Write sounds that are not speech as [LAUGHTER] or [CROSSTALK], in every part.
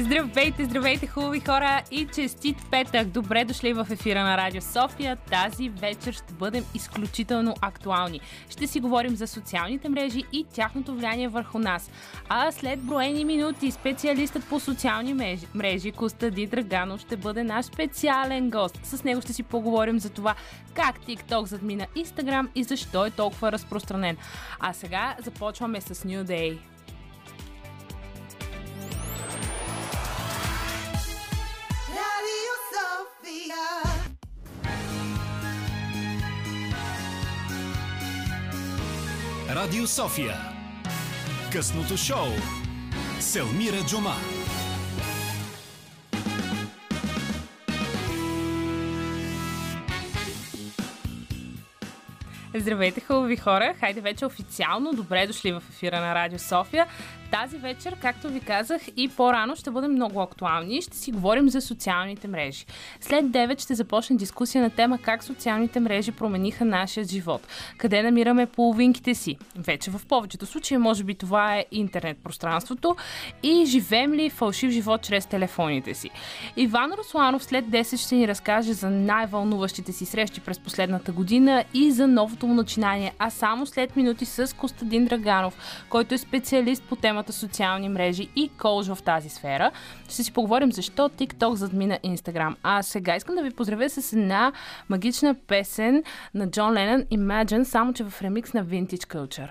Здравейте, здравейте, хубави хора и честит петък! Добре дошли в ефира на Радио София. Тази вечер ще бъдем изключително актуални. Ще си говорим за социалните мрежи и тяхното влияние върху нас. А след броени минути специалистът по социални мрежи Костади Драганов ще бъде наш специален гост. С него ще си поговорим за това как TikTok задмина Instagram и защо е толкова разпространен. А сега започваме с New Day. Радио София. Късното шоу. Селмира Джума. Здравейте, хубави хора! Хайде вече официално добре дошли в ефира на Радио София. Тази вечер, както ви казах и по-рано, ще бъдем много актуални и ще си говорим за социалните мрежи. След 9 ще започне дискусия на тема как социалните мрежи промениха нашия живот. Къде намираме половинките си? Вече в повечето случаи, може би това е интернет пространството и живеем ли фалшив живот чрез телефоните си. Иван Русланов след 10 ще ни разкаже за най-вълнуващите си срещи през последната година и за новото му начинание, а само след минути с Костадин Драганов, който е специалист по темата темата социални мрежи и колж в тази сфера. Ще си поговорим защо TikTok задмина Instagram. А сега искам да ви поздравя с една магична песен на Джон Ленън Imagine, само че в ремикс на Vintage Culture.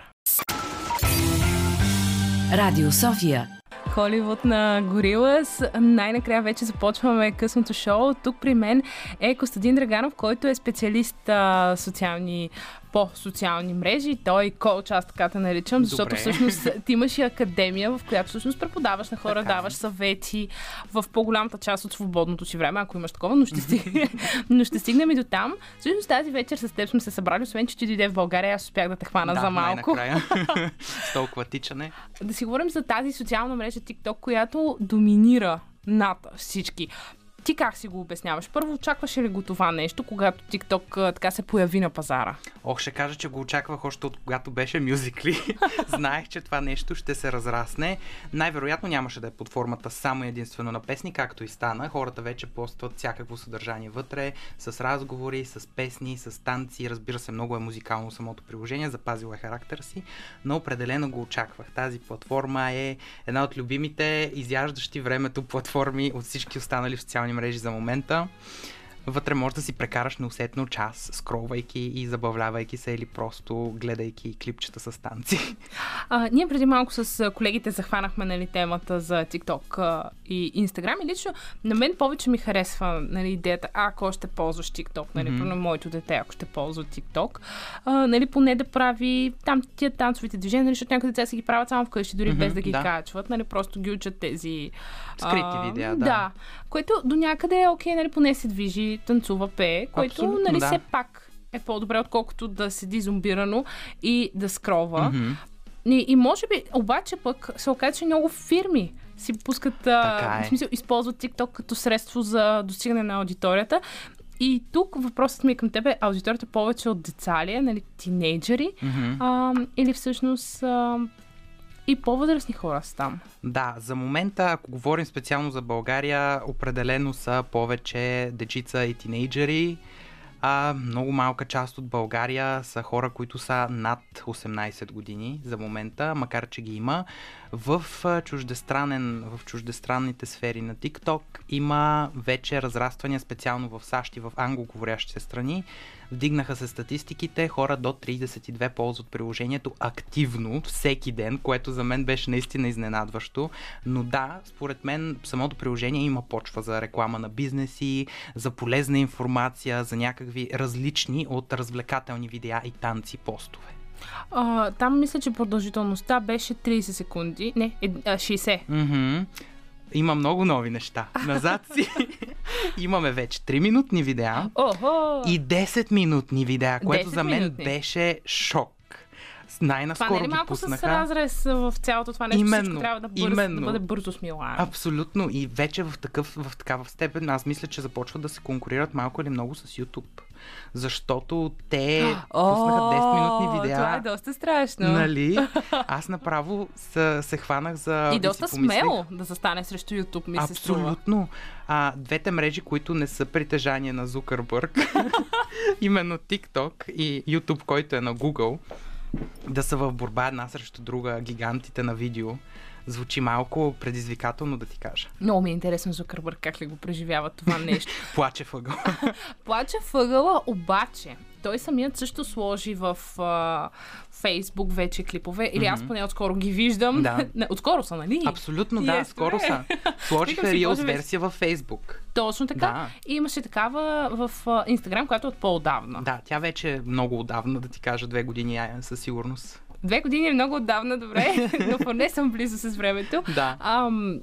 Радио София Холивуд на Горилас. Най-накрая вече започваме късното шоу. Тук при мен е Костадин Драганов, който е специалист а, социални по-социални мрежи. Той коуч, аз така те наричам, защото Добре. всъщност ти имаш и академия, в която всъщност преподаваш на хора, така. даваш съвети в по-голямата част от свободното си време, ако имаш такова, но ще, стигнем, [LAUGHS] но ще стигнем и до там. Всъщност тази вечер с теб сме се събрали, освен че ти дойде в България, аз успях да те хвана да, за малко. [LAUGHS] С толкова тичане. Да си говорим за тази социална мрежа TikTok, която доминира над всички. Ти как си го обясняваш? Първо, очакваше ли го това нещо, когато TikTok така се появи на пазара? Ох, ще кажа, че го очаквах още от когато беше мюзикли. [LAUGHS] Знаех, че това нещо ще се разрасне. Най-вероятно нямаше да е под формата само единствено на песни, както и стана. Хората вече постват всякакво съдържание вътре, с разговори, с песни, с танци. Разбира се, много е музикално самото приложение, запазило е характер си, но определено го очаквах. Тази платформа е една от любимите изяждащи времето платформи от всички останали социални мрежи за момента. Вътре може да си прекараш неусетно час, скролвайки и забавлявайки се или просто гледайки клипчета с танци. А, ние преди малко с колегите захванахме нали, темата за TikTok и Instagram и лично на мен повече ми харесва нали, идеята, а, ако ще ползваш TikTok, нали, mm-hmm. моето дете, ако ще ползва TikTok, а, нали, поне да прави там тия танцовите движения, нали, защото някои деца си ги правят само вкъщи, дори mm-hmm, без да ги да. качват, нали, просто ги учат тези... Скрити а, видеа, да. Да, което до някъде е окей, нали, поне се движи танцува, пее, което Абсолютно, нали, да. все пак е по-добре, отколкото да седи зомбирано и да скрова. Mm-hmm. И, и може би, обаче пък се оказа, че много фирми си пускат, е. в смисъл, използват TikTok като средство за достигане на аудиторията. И тук въпросът ми е към тебе, аудиторията повече от деца ли е, нали, тинейджери, mm-hmm. а, или всъщност а, и по-възрастни хора са там. Да, за момента, ако говорим специално за България, определено са повече дечица и тинейджери. А много малка част от България са хора, които са над 18 години за момента, макар че ги има. В, чуждестранен, в чуждестранните сфери на TikTok има вече разраствания специално в САЩ и в англоговорящите страни Вдигнаха се статистиките, хора до 32 ползват приложението активно всеки ден, което за мен беше наистина изненадващо. Но да, според мен самото приложение има почва за реклама на бизнеси, за полезна информация, за някакви различни от развлекателни видеа и танци постове. А, там мисля, че продължителността беше 30 секунди. Не, 60. Mm-hmm има много нови неща. Назад си [LAUGHS] имаме вече 3-минутни видеа Охо! и 10-минутни видеа, което 10 за мен минутни. беше шок. най-наскоро Това не е ли ги малко пуснаха. с разрез в цялото това нещо? Именно, Всичко трябва да, бърз, именно. да бъде бързо смилано. Абсолютно. И вече в, такъв, в такава степен аз мисля, че започват да се конкурират малко или много с YouTube. Защото те пуснаха 10-минутни видеа. Това е доста страшно. Нали? [LAUGHS] Аз направо се, се хванах за... И доста помислих, смело да застане срещу YouTube, ми се струва. Абсолютно. А, двете мрежи, които не са притежание на Зукърбърг, [LAUGHS] именно TikTok и YouTube, който е на Google, да са в борба една срещу друга, гигантите на видео, звучи малко предизвикателно да ти кажа. Много ми е интересно Зукърбърг как ли го преживява това [LAUGHS] нещо. Плаче въгъл. [LAUGHS] Плаче въгъла, обаче той самият също сложи в а, Фейсбук вече клипове. Или аз поне отскоро ги виждам. Да. [LAUGHS] Отскоро са, нали? Абсолютно, да, е, скоро добре. са. Сложиха Reels версия във Facebook. Точно така. Да. И имаше такава в Инстаграм, която е от по-отдавна. Да, тя вече е много отдавна, да ти кажа, две години със сигурност. Две години е много отдавна, добре, [LAUGHS] но поне съм близо с времето. Да. Ам,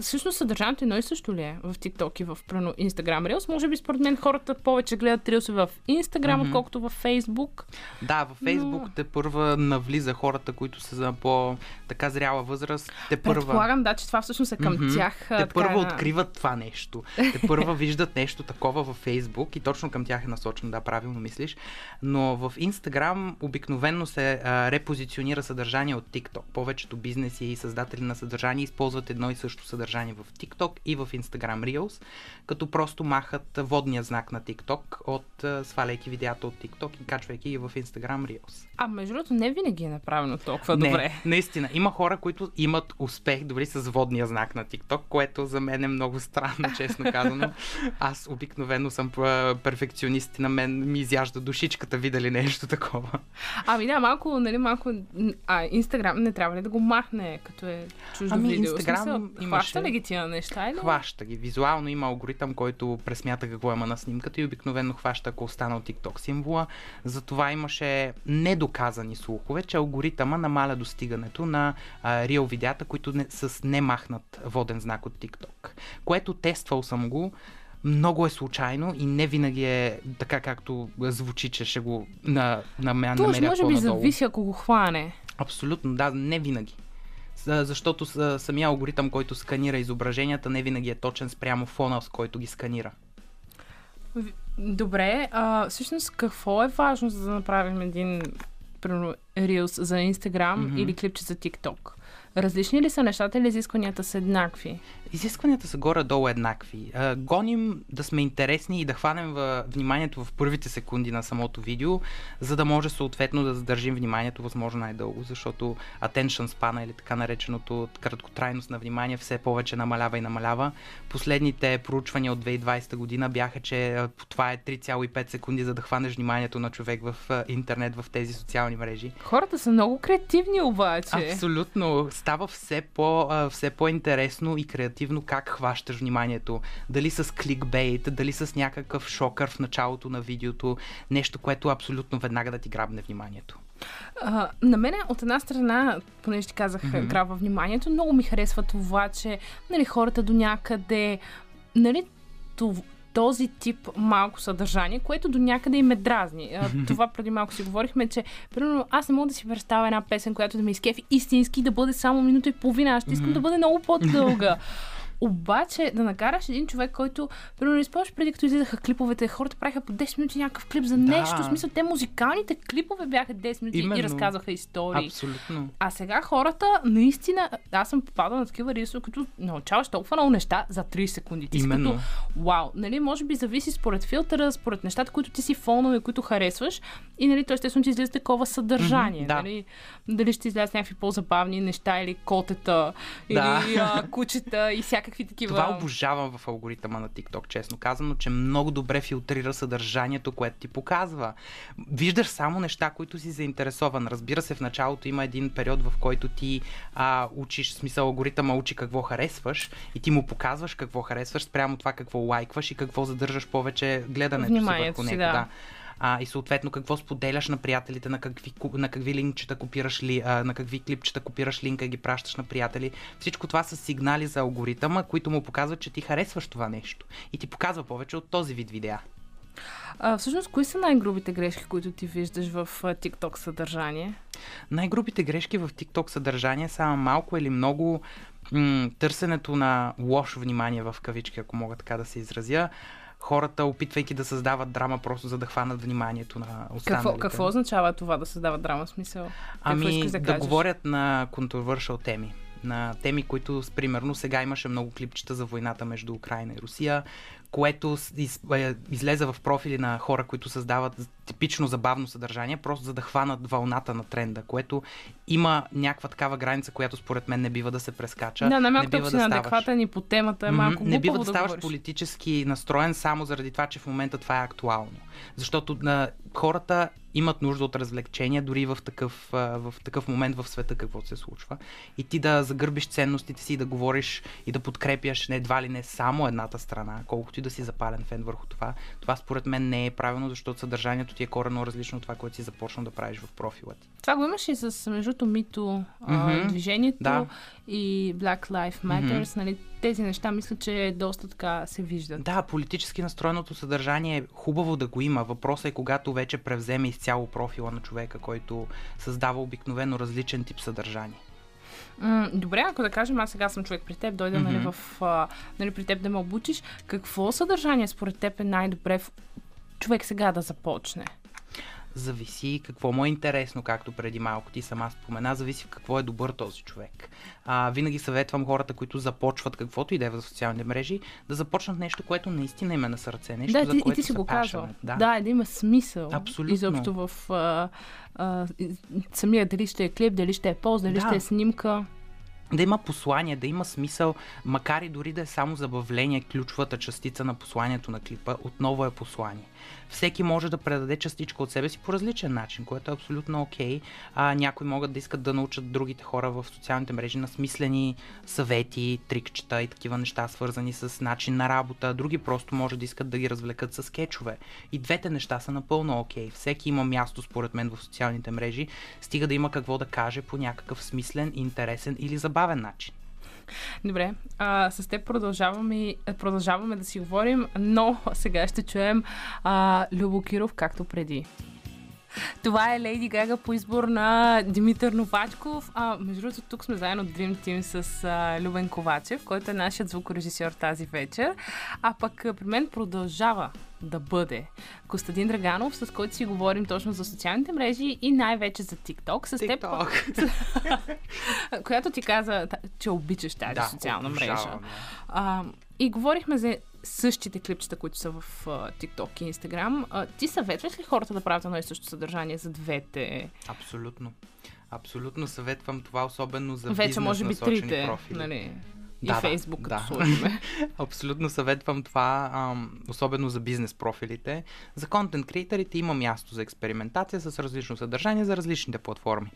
всъщност съдържанието едно и също ли е в TikTok и в прено Instagram Reels? Може би според мен хората повече гледат Reels в Instagram, Мгм. отколкото в Facebook. Да, във Фейсбук Но- те първа навлиза хората, които са за по така зряла възраст. Те първа. Предполагам, да, че това всъщност е към Мгм. тях. Те така, първо една- откриват това нещо. Те първо [LAUGHS] виждат нещо такова във Фейсбук и точно към тях е насочено, да, правилно мислиш. Но в Инстаграм обикновенно се а, репозиционира съдържание от TikTok. Повечето бизнеси и създатели на съдържание използват едно и също съдържание в TikTok и в Instagram Reels, като просто махат водния знак на TikTok от сваляйки видеята от TikTok и качвайки ги в Instagram Reels. А между другото, не винаги е направено толкова Не, добре. наистина. Има хора, които имат успех дори с водния знак на TikTok, което за мен е много странно, честно казано. Аз обикновено съм перфекционист и на мен ми изяжда душичката, видали нещо такова. Ами да, малко, нали, малко... А, Инстаграм не трябва ли да го махне, като е чуждо Ами, видео? Инстаграм имаше- Хваща ли ги тия неща или? Хваща ги. Визуално има алгоритъм, който пресмята какво има на снимката и обикновено хваща, ако остана от TikTok символа. Затова имаше недоказани слухове, че алгоритъма намаля достигането на а, реал видеята, които не, с немахнат воден знак от TikTok. Което тествал съм го. Много е случайно и не винаги е така както звучи, че ще го на, на, на, намеря може би зависи, ако го хване. Абсолютно, да, не винаги. Защото самия алгоритъм, който сканира изображенията, не винаги е точен спрямо фона, с който ги сканира. Добре, а, всъщност какво е важно за да направим един примерно, Reels за Instagram Мгм. или клипче за TikTok? Различни ли са нещата или изискванията са еднакви? Изискванията са горе-долу еднакви. А, Гоним да сме интересни и да хванем в вниманието в първите секунди на самото видео, за да може съответно да задържим вниманието възможно най-дълго, защото attention span или така нареченото краткотрайност на внимание все повече намалява и намалява. Последните проучвания от 2020 година бяха, че а, това е 3,5 секунди за да хванеш вниманието на човек в а, интернет, в тези социални мрежи. Хората са много креативни обаче. Абсолютно. Става все, по, все по-интересно и креативно как хващаш вниманието. Дали с кликбейт, дали с някакъв шокър в началото на видеото. Нещо, което абсолютно веднага да ти грабне вниманието. А, на мен от една страна, понеже ти казах, mm-hmm. грабва вниманието, много ми харесва това, че нали, хората до някъде, нали, тов- този тип малко съдържание, което до някъде им ме дразни. Това преди малко си говорихме, че примерно аз не мога да си представя една песен, която да ме изкефи истински да бъде само минута и половина. Аз ще искам да бъде много по-дълга. [LAUGHS] Обаче да накараш един човек, който, примерно, използваш преди като излизаха клиповете, хората правиха по 10 минути някакъв клип за Да. нещо. В смисъл, те музикалните клипове бяха 10 минути Именно. и разказваха истории. Абсолютно. А сега хората, наистина, аз съм попадала на такива рисове, които научаваш толкова много неща за 30 секунди. Ти си Именно. като, вау, нали, може би зависи според филтъра, според нещата, които ти си фонове, които харесваш. И, нали, то естествено ти излиза такова съдържание. Мгм, да. нали? Дали ще излязат някакви по-забавни неща, или котета, Да. или а, кучета и всякакви такива. Това обожавам в алгоритъма на TikTok, честно казано, че много добре филтрира съдържанието, което ти показва. Виждаш само неща, които си заинтересован. Разбира се, в началото има един период, в който ти а, учиш, в смисъл алгоритъма учи какво харесваш и ти му показваш какво харесваш, спрямо това какво лайкваш и какво задържаш повече гледането си Вниманието върху си, него. да. А, и съответно какво споделяш на приятелите, на какви, на какви линкчета копираш ли, а, на какви клипчета копираш линка и ги пращаш на приятели. Всичко това са сигнали за алгоритъма, които му показват, че ти харесваш това нещо. И ти показва повече от този вид видеа. А, всъщност, кои са най-грубите грешки, които ти виждаш в TikTok съдържание? Най-грубите грешки в TikTok съдържание са малко или много м- търсенето на лошо внимание в кавички, ако мога така да се изразя. Хората, опитвайки да създават драма, просто за да хванат вниманието на останалите. Какво, какво означава това да създава драма? Смисъл? Какво Ами да, да, говорят на controversial теми. На теми, които, примерно, сега имаше много клипчета за войната между Украина и Русия, което из, е, излезе в профили на хора, които създават типично забавно съдържание, просто за да хванат вълната на тренда, което има някаква такава граница, която според мен не бива да се прескача. Да, не най-малко бива си ставаш- неадекватен и по темата е малко Не бива глупаво да ставаш говориш. политически настроен само заради това, че в момента това е актуално. Защото на хората имат нужда от развлечения, дори в такъв, в такъв момент в света, какво се случва. И ти да загърбиш ценностите си, да говориш и да подкрепяш не едва ли не само едната страна, колкото и да си запален фен върху това. Това според мен не е правилно, защото съдържанието ти е корено различно от това, което си започнал да правиш в профила ти. Това го имаш и с между другото, мито Мгм. движението Да. и Black Lives Matters. Нали, тези неща мисля, че доста така се виждат. Да, политически настроеното съдържание е хубаво да го има. Въпросът е когато вече превземе изцяло профила на човека, който създава обикновено различен тип съдържание. М, добре, ако да кажем, аз сега съм човек при теб, дойда нали, Мгм. в, а, нали, при теб да ме обучиш. Какво съдържание според теб е най-добре в... човек сега да започне? Зависи какво му е интересно, както преди малко ти сама спомена, зависи в какво е добър този човек. А, винаги съветвам хората, които започват каквото и да е в социалните мрежи, да започнат нещо, което наистина им е на сърце, нещо, да, за ти, и което ти си го passionate. Да. Да. да, има смисъл. Абсолютно. Изобщо в а, а, и- самия дали ще е клип, дали ще е пост, дали Да. ще е снимка. да има послание, да има смисъл, макар и дори да е само забавление, ключовата частица на посланието на клипа, отново е послание. Всеки може да предаде частичка от себе си по различен начин, което е абсолютно окей. А, някои могат да искат да научат другите хора в социалните мрежи на смислени съвети, трикчета и такива неща, свързани с начин на работа. Други просто може да искат да ги развлекат с скетчове. И двете неща са напълно окей. Всеки има място, според мен, в социалните мрежи, стига да има какво да каже по някакъв смислен, интересен или забавен начин. Добре, а, с теб продължаваме, продължаваме да си говорим, но сега ще чуем а, Любо Киров, както преди. Това е Лейди Гага по избор на Димитър Новачков. А, между другото, тук сме заедно от Dream Team с а, Любен Ковачев, който е нашият звукорежисьор тази вечер. А пък при мен продължава да бъде Костадин Драганов, с който си говорим точно за социалните мрежи и най-вече за TikTok. С теб, [LAUGHS] която ти каза, че обичаш тази Да, социална мрежа. А, и говорихме за същите клипчета, които са в а, TikTok и Instagram. А, ти съветваш ли хората да правят едно и също съдържание за двете? Абсолютно. Абсолютно съветвам това, особено за Вече може би трите, профили. нали? И Да, да, Фейсбук, като да. сложиме. [LAUGHS] Абсолютно съветвам това, ам, особено за бизнес профилите. За контент креаторите има място за експериментация с различно съдържание за различните платформи.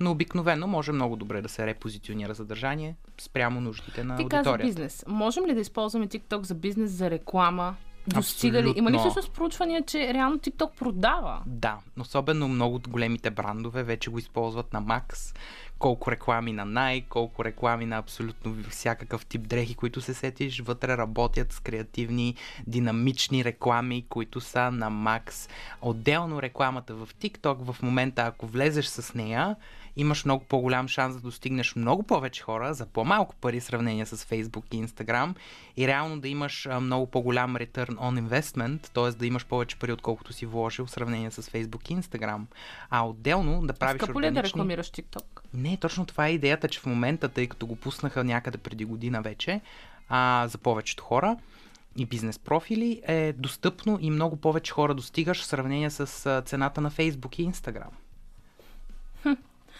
Но обикновено може много добре да се репозиционира съдържание спрямо нуждите на Ти каза аудиторията. бизнес. Можем ли да използваме TikTok за бизнес, за реклама? Достига ли? Има ли всъщност проучвания, че реално TikTok продава? Да, особено много от големите брандове вече го използват на Макс. Колко реклами на Nike, колко реклами на абсолютно всякакъв тип дрехи, които се сетиш, вътре работят с креативни, динамични реклами, които са на Макс. Отделно рекламата в TikTok, в момента ако влезеш с нея, имаш много по-голям шанс да достигнеш много повече хора за по-малко пари в сравнение с Facebook и Instagram и реално да имаш много по-голям return on investment, т.е. да имаш повече пари, отколкото си вложил в сравнение с Facebook и Instagram. А отделно да правиш Скъпо ли е да органични... рекламираш TikTok? Не, точно това е идеята, че в момента, тъй като го пуснаха някъде преди година вече, а, за повечето хора и бизнес профили, е достъпно и много повече хора достигаш в сравнение с цената на Facebook и Instagram.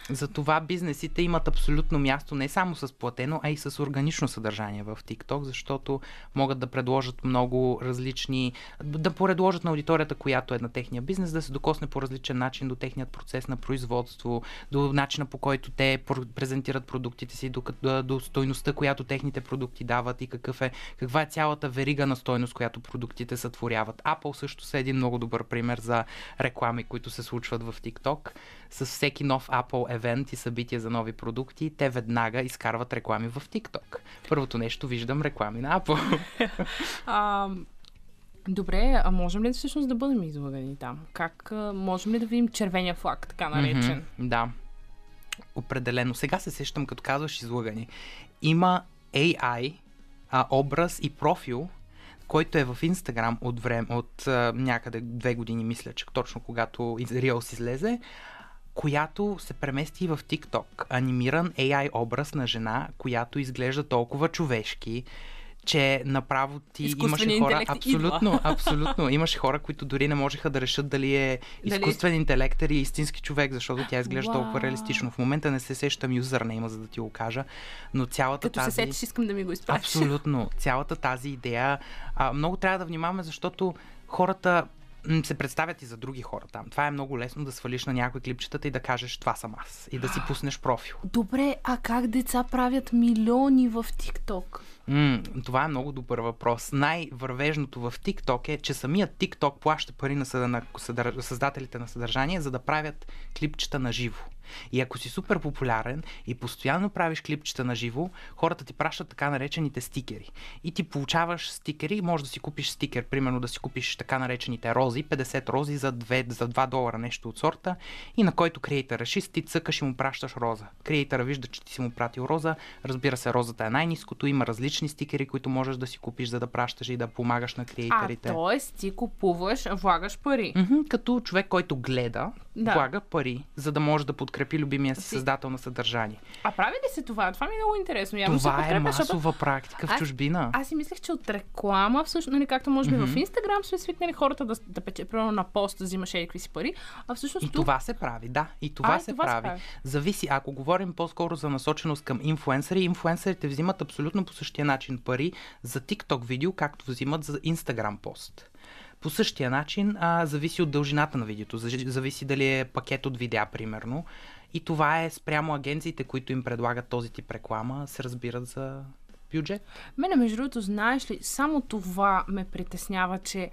Затова бизнесите имат абсолютно място не само с платено, а и с органично съдържание в TikTok, защото могат да предложат много различни, да предложат на аудиторията, която е на техния бизнес, да се докосне по различен начин до техният процес на производство, до начина по който те пр- презентират продуктите си, до, до стойността, която техните продукти дават и какъв е, каква е цялата верига на стойност, която продуктите сътворяват. Apple също са един много добър пример за реклами, които се случват в TikTok. С всеки нов Apple евент и събития за нови продукти, те веднага изкарват реклами в TikTok. Първото нещо виждам реклами на Apple. [LAUGHS] А, Добре, а можем ли всъщност да бъдем излагани там? Как можем ли да видим червения флаг, така наречен? Мгм, да. Определено. Сега се сещам, като казваш излъгани. Има AI, а, образ и профил, който е в Инстаграм от време, от а, някъде две години, мисля, че точно когато Reels излезе, която се премести в TikTok. Анимиран AI образ на жена, която изглежда толкова човешки, че направо ти имаше хора... интелект идва. Абсолютно, абсолютно. Имаше хора, които дори не можеха да решат дали е Дали- изкуствен интелект или истински човек, защото тя изглежда толкова Вау. реалистично. В момента не се сещам юзърнейма, за да ти го кажа, но цялата Като тази... се сетиш, искам да ми го изпратиш. Абсолютно. Цялата тази идея. А, много трябва да внимаваме, защото хората се представят и за други хора там. Това е много лесно да свалиш на някои клипчетата и да кажеш това съм аз. И да си [GASPS] пуснеш профил. Добре, а как деца правят милиони в TikTok? М, това е много добър въпрос. Най-вървежното в TikTok е, че самият TikTok плаща пари на, съда, на съдър... създателите на съдържание, за да правят клипчета на живо. И ако си супер популярен и постоянно правиш клипчета на живо, хората ти пращат така наречените стикери. И ти получаваш стикери, може да си купиш стикер, примерно да си купиш така наречените рози, 50 рози за 2, за 2 долара, нещо от сорта, и на който креатор реши, ти цъкаш и му пращаш роза. Креатора вижда, че ти си му пратил роза, разбира се, розата е най-низкото, има различни стикери, които можеш да си купиш, за да пращаш и да помагаш на А, креаторите. т.е. ти купуваш, влагаш пари. Мгм, като човек, който гледа, Да. влага пари, за да може да подкрепи любимия си създател на съдържание. А прави ли се това? Това ми е много интересно. Явно Това е подкрепя, защото масова практика в Аз- чужбина. Аз си мислех, че от реклама, всъщност, нали, както може би в Инстаграм сме свикнали хората да, да пече, примерно на пост да взимаш едикви си пари, а всъщност И тук... това се прави, да. И това А, се това се прави. прави. Зависи, ако говорим по-скоро за насоченост към инфуенсъри, инфуенсърите взимат абсолютно по същия начин пари за TikTok видео, както взимат за Instagram пост. По същия начин а, зависи от дължината на видеото, зависи дали е пакет от видеа, примерно. И това е спрямо агенциите, които им предлагат този тип реклама, се разбират за бюджет. Мене, между другото, знаеш ли, само това ме притеснява, че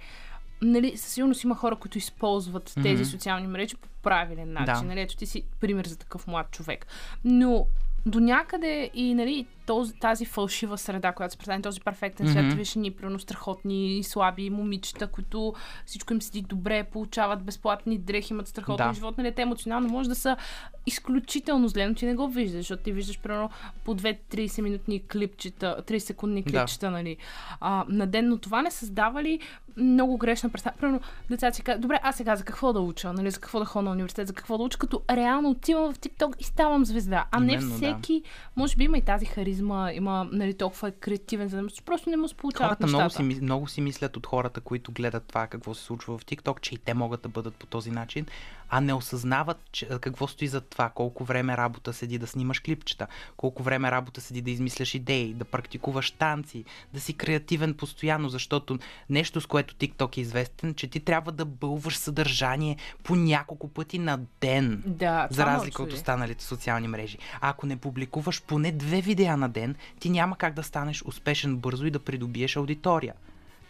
нали, със сигурност има хора, които използват тези социални мрежи по правилен начин. Да. Нали, ето ти си пример за такъв млад човек. Но до някъде и нали, този, тази фалшива среда, която се представя, този перфектен свят, Мгм. виж ни, примерно, страхотни и слаби момичета, които всичко им седи добре, получават безплатни дрехи, имат страхотен Да. живот, нали, те емоционално може да са изключително зле, но ти не го виждаш, защото ти виждаш, примерно, по 2-30 минутни клипчета, 30 секундни Да. клипчета, нали, а, на ден, но това не създава ли много грешна представа? Примерно, децата си казват, добре, аз сега за какво да уча, нали, за какво да ходя на университет, за какво да уча, като реално отивам в TikTok и ставам звезда, а не Именно, да. всеки, може би има и тази харизма, има, нали, толкова креативен, за да просто не му се получават Хората нещата. много си, много си мислят от хората, които гледат това какво се случва в TikTok, че и те могат да бъдат по този начин, а не осъзнават че, какво стои за това, колко време работа седи да снимаш клипчета, колко време работа седи да измисляш идеи, да практикуваш танци, да си креативен постоянно, защото нещо, с което TikTok е известен, че ти трябва да бълваш съдържание по няколко пъти на ден. Да, За разлика от очуди. останалите социални мрежи. А ако не публикуваш поне две видеа на ден, ти няма как да станеш успешен бързо и да придобиеш аудитория.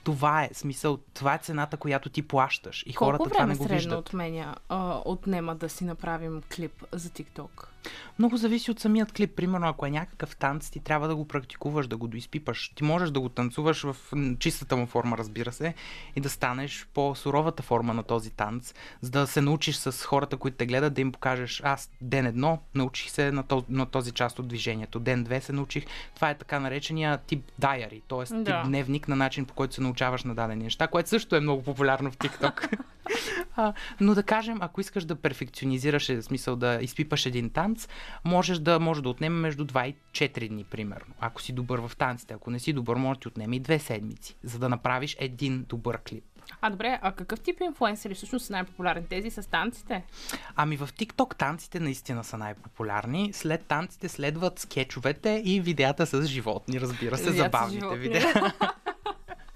Това е смисъл, това е цената, която ти плащаш. И хората Колко това време не го средно виждат. отменя, а, отнема да си направим клип за TikTok? Много зависи от самият клип. Примерно, ако е някакъв танц, ти трябва да го практикуваш, да го доизпипаш. Ти можеш да го танцуваш в чистата му форма, разбира се, и да станеш по-суровата форма на този танц, за да се научиш с хората, които те гледат, да им покажеш, аз ден едно научих се на този, на този част от движението, ден две се научих. Това е така наречения тип diary, т.е. тип Да. дневник на начин, по който се научаваш на дадени неща, което също е много популярно в TikTok. [LAUGHS] А, но да кажем, ако искаш да перфекционизираш, е, в смисъл да изпипаш един танц, можеш да, може да отнеме между 2 и 4 дни, примерно. Ако си добър в танците, ако не си добър, може да ти отнеме и 2 седмици, за да направиш един добър клип. А, добре, а какъв тип инфлуенсъри всъщност са най-популярни? Тези с танците? Ами в TikTok танците наистина са най-популярни. След танците следват скетчовете и видеята с животни, разбира се, Видеята с забавните видеа. [LAUGHS]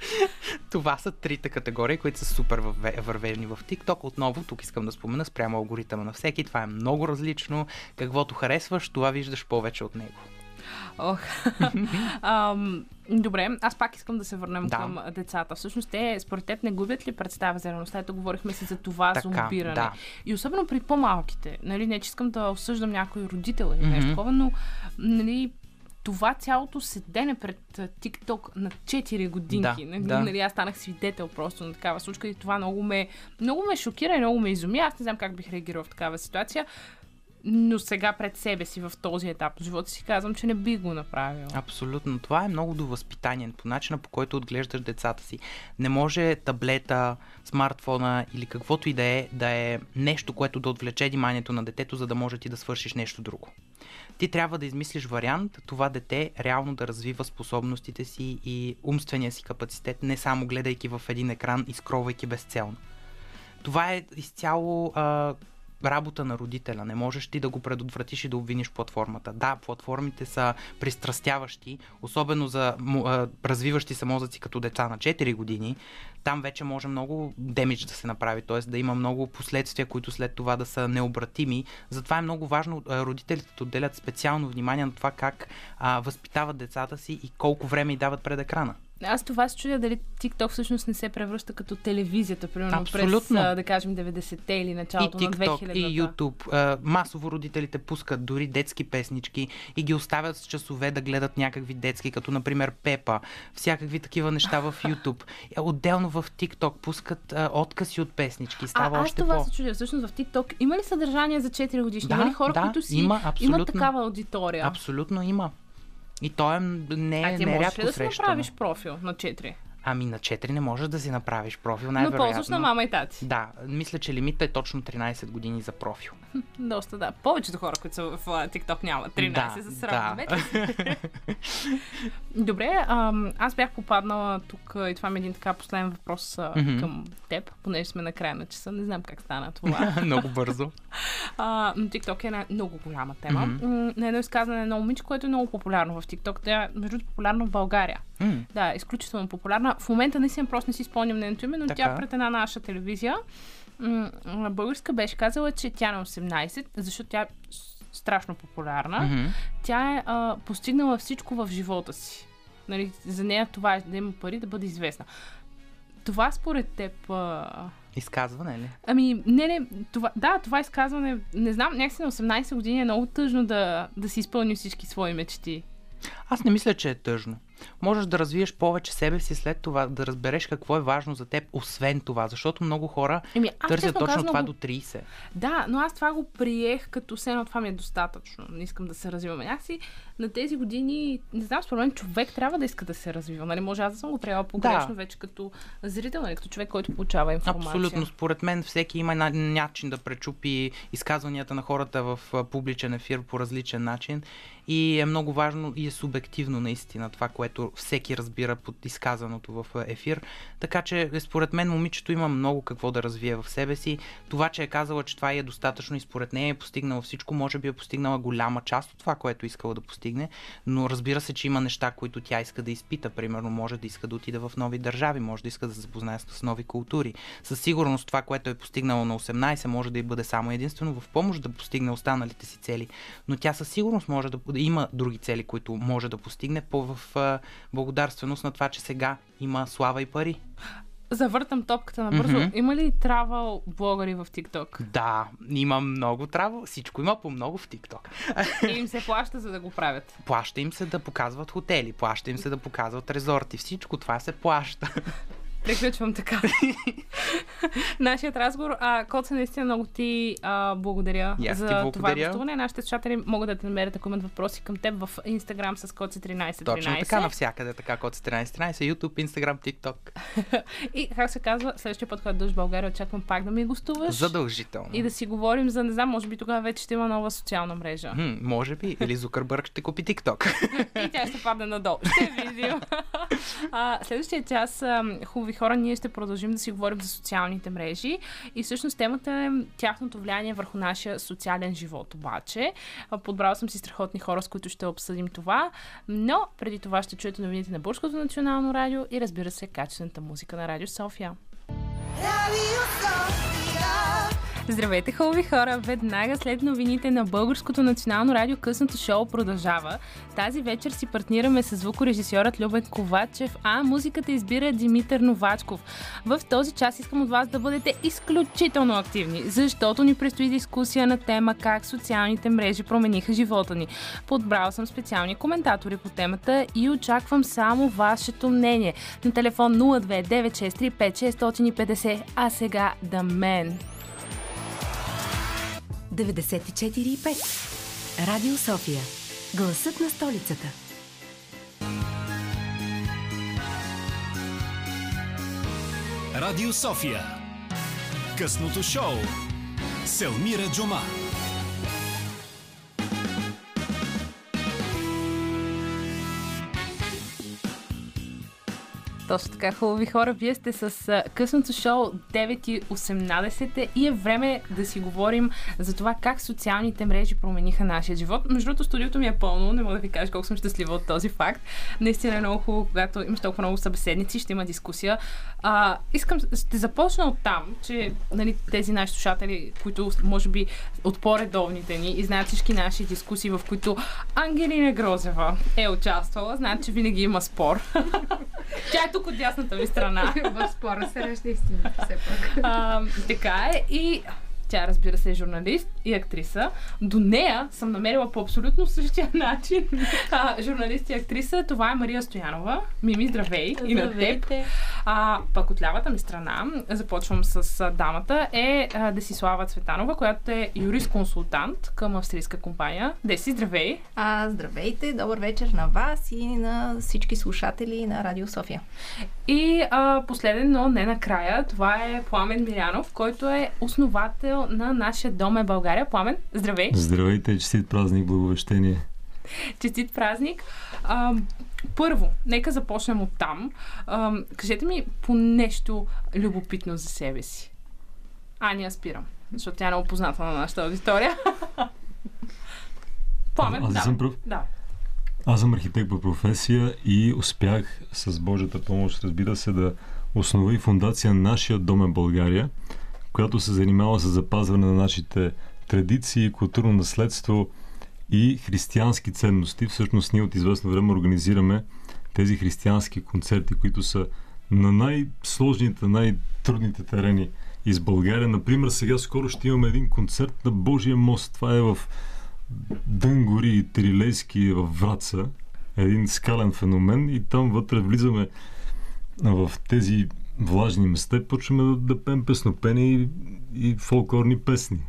[LAUGHS] Това са трите категории, които са супер вървежни в TikTok. Отново, тук искам да спомена спрямо алгоритъма на всеки. Това е много различно. Каквото харесваш, това виждаш повече от него. Ох. [LAUGHS] Ам, добре, аз пак искам да се върнем Да. към децата. Всъщност те, според теб, не губят ли представа за реалността? Ето говорихме си за това Така, зомбиране. да. И особено при по-малките. Нали, не, че искам да осъждам някой родител или нещо такова, но нали, това цялото седене пред TikTok на 4 годинки. Да, нали, да. нали, аз станах свидетел просто на такава случка и това много ме, много ме шокира и много ме изуми. Аз не знам как бих реагирал в такава ситуация. Но сега пред себе си в този етап от живота си казвам, че не би го направил. Абсолютно. Това е много до възпитание, по начина по който отглеждаш децата си. Не може таблета, смартфона или каквото и да е, да е нещо, което да отвлече вниманието на детето, за да може ти да свършиш нещо друго. Ти трябва да измислиш вариант това дете реално да развива способностите си и умствения си капацитет, не само гледайки в един екран и скровайки безцелно. Това е изцяло а, работа на родителя. Не можеш ти да го предотвратиш и да обвиниш платформата. Да, платформите са пристрастяващи, особено за развиващи се мозъци като деца на 4 години. Там вече може много демидж да се направи, т.е. да има много последствия, които след това да са необратими. Затова е много важно родителите да отделят специално внимание на това как а, възпитават децата си и колко време й дават пред екрана. Аз това се чудя дали TikTok всъщност не се превръща като телевизията, примерно Абсолютно. през, да кажем, 90-те или И началото на TikTok, 2000-та. и YouTube. А, масово родителите пускат дори детски песнички и ги оставят с часове да гледат някакви детски, като например Пепа, всякакви такива неща в YouTube. А, Отделно в TikTok пускат а, откъси от песнички. Става а, аз това по... се чудя. Всъщност в TikTok има ли съдържание за 4 годишни? Да, има ли хора, да, които си има, абсолютно. имат такава аудитория? Абсолютно има. И то е не, а ти не можеш ли да си срещано. направиш профил на 4? Ами на 4 не можеш да си направиш профил, Но най-вероятно. ползваш на мама и тати. Да, мисля, че лимитът е точно 13 години за профил. [LAUGHS] Доста, да. Повечето хора, които са в TikTok нямат 13 Да, за да. сравнение. [LAUGHS] Добре, ам, аз бях попаднала тук и това ми е един така последен въпрос Мгм. към теб, понеже сме на края на часа. Не знам как стана това. [LAUGHS] Много бързо. А, но TikTok е една много голяма тема. Mm-hmm. На едно изказване на едно момиче, което е много популярно в TikTok. Тя е, между другото, популярна в България. М, Да, изключително популярна. В момента наистина просто не си спомням нейното име, но Така. тя пред една наша телевизия българска беше казала, че тя е на 18, защото тя е страшно популярна. мгм. Тя е а, постигнала всичко в живота си. Нали, за нея това е да има пари, да бъде известна. Това според теб... А... Изказване ли? Ами, не, не, това, да, това изказване, не знам, някакси на 18 години е много тъжно да, да си изпълни всички свои мечти. Аз не мисля, че е тъжно. Можеш да развиеш повече себе си след това, да разбереш какво е важно за теб, освен това, защото много хора Еми, аз търсят точно казано това го- до 30. Да, но аз това го приех като все едно това ми е достатъчно. Не искам да се развивам. Някакси на тези години, не знам, според мен човек трябва да иска да се развива. Нали? Може аз да съм го приела погрешно Да. вече като зрител, нали? като човек, който получава информация. Абсолютно. Според мен всеки има на- начин да пречупи изказванията на хората в публичен ефир по различен начин. И е много важно и е субективно наистина това, което всеки разбира под изказаното в ефир. Така че, е, според мен, момичето има много какво да развие в себе си. Това, че е казала, че това е достатъчно и според нея е постигнала всичко, може би е постигнала голяма част от това, което е искала да постигне. Но разбира се, че има неща, които тя иска да изпита. Примерно, може да иска да отида в нови държави, може да иска да се запознае с нови култури. Със сигурност това, което е постигнала на 18, може да й бъде само единствено в помощ да постигне останалите си цели. Но тя със сигурност може да има други цели, които може да постигне по в благодарственост на това, че сега има слава и пари. Завъртам топката набързо. Мгм. Има ли травал блогъри в TikTok? Да, има много траво, всичко има по много в TikTok. И им се плаща, за да го правят. Плаща им се да показват хотели, плаща им се да показват резорти, всичко това се плаща. Приключвам така. [LAUGHS] Нашият разговор. А, Коца, наистина много ти а, благодаря И аз ти за това благодаря. гостуване. Нашите слушатели могат да те намерят, ако имат въпроси към теб в Instagram с Коци 1313. Точно така, навсякъде, така, код 1313, YouTube, Instagram, TikTok. И как се казва, следващия път, когато дойдеш в България, очаквам пак да ми гостуваш. Задължително. И да си говорим за, не знам, може би тогава вече ще има нова социална мрежа. Хм, може би. Или Зукърбърг ще купи TikTok. [LAUGHS] И тя ще падне надолу. Ще видим. [LAUGHS] а, следващия час, хубави хора, ние ще продължим да си говорим за социалните мрежи. И всъщност темата е тяхното влияние върху нашия социален живот. Обаче, а, подбрала съм си страхотни хора, с които ще обсъдим това. Но преди това ще чуете новините на Българското национално радио и разбира се, качествената музика на Радио София. Radio Sofia. Здравейте, хубави хора! Веднага след новините на Българското национално радио късното шоу продължава. Тази вечер си партнираме с звукорежисьорът Любен Ковачев, а музиката избира Димитър Новачков. В този час искам от вас да бъдете изключително активни, защото ни предстои дискусия на тема как социалните мрежи промениха живота ни. Подбрал съм специални коментатори по темата и очаквам само вашето мнение. На телефон 029635650, а сега да мен. 94,5. Радио София. Гласът на столицата. Радио София. Късното шоу. Селмира Джума. Точно така, хубави хора. Вие сте с късното шоу 9.18 и е време да си говорим за това как социалните мрежи промениха нашия живот. Между другото, студиото ми е пълно. Не мога да ви кажа колко съм щастлива от този факт. Наистина е много хубаво, когато имаш толкова много събеседници, ще има дискусия. А, искам, ще започна от там, че нали, тези наши слушатели, които може би от по-редовните ни и знаят всички наши дискусии, в които Ангелина Грозева е участвала, знаят, че винаги има спор. [LAUGHS] Е тук от дясната ви страна. [LAUGHS] В спора се режда истината, все пак. А, така е. И тя, разбира се, е журналист и актриса. До нея съм намерила по абсолютно същия [LAUGHS] начин а, журналист и актриса. Това е Мария Стоянова. Мими, здравей! И на теб. Здравейте. А, пък от лявата ми страна, започвам с а, дамата, е а, Десислава Цветанова, която е юрист-консултант към австрийска компания. Деси, здравей! А, здравейте, добър вечер на вас и на всички слушатели на Радио София. И а, последен, но не накрая, това е Пламен Милянов, който е основател на нашия дом е България. Пламен, здравей! Здравейте, честит празник, благовещение. Честит празник! А, първо, нека започнем от там. А, кажете ми по нещо любопитно за себе си. Ани, аз спирам, защото тя е много позната на нашата аудитория. [LAUGHS] Пламен, Аз ли да. съм пръв? Да. Аз съм архитект по професия и успях с Божията помощ, разбира се, да основа и фундация Нашия дом е България, която се занимава с запазване на нашите традиции, културно наследство и християнски ценности. Всъщност ние от известно време организираме тези християнски концерти, които са на най-сложните, най-трудните терени из България. Например, сега скоро ще имаме един концерт на Божия мост. Това е в Дънгори и Трилейски в Враца. Един скален феномен и там вътре влизаме в тези влажни места и почваме да, да пеем песнопени и, и фолклорни песни.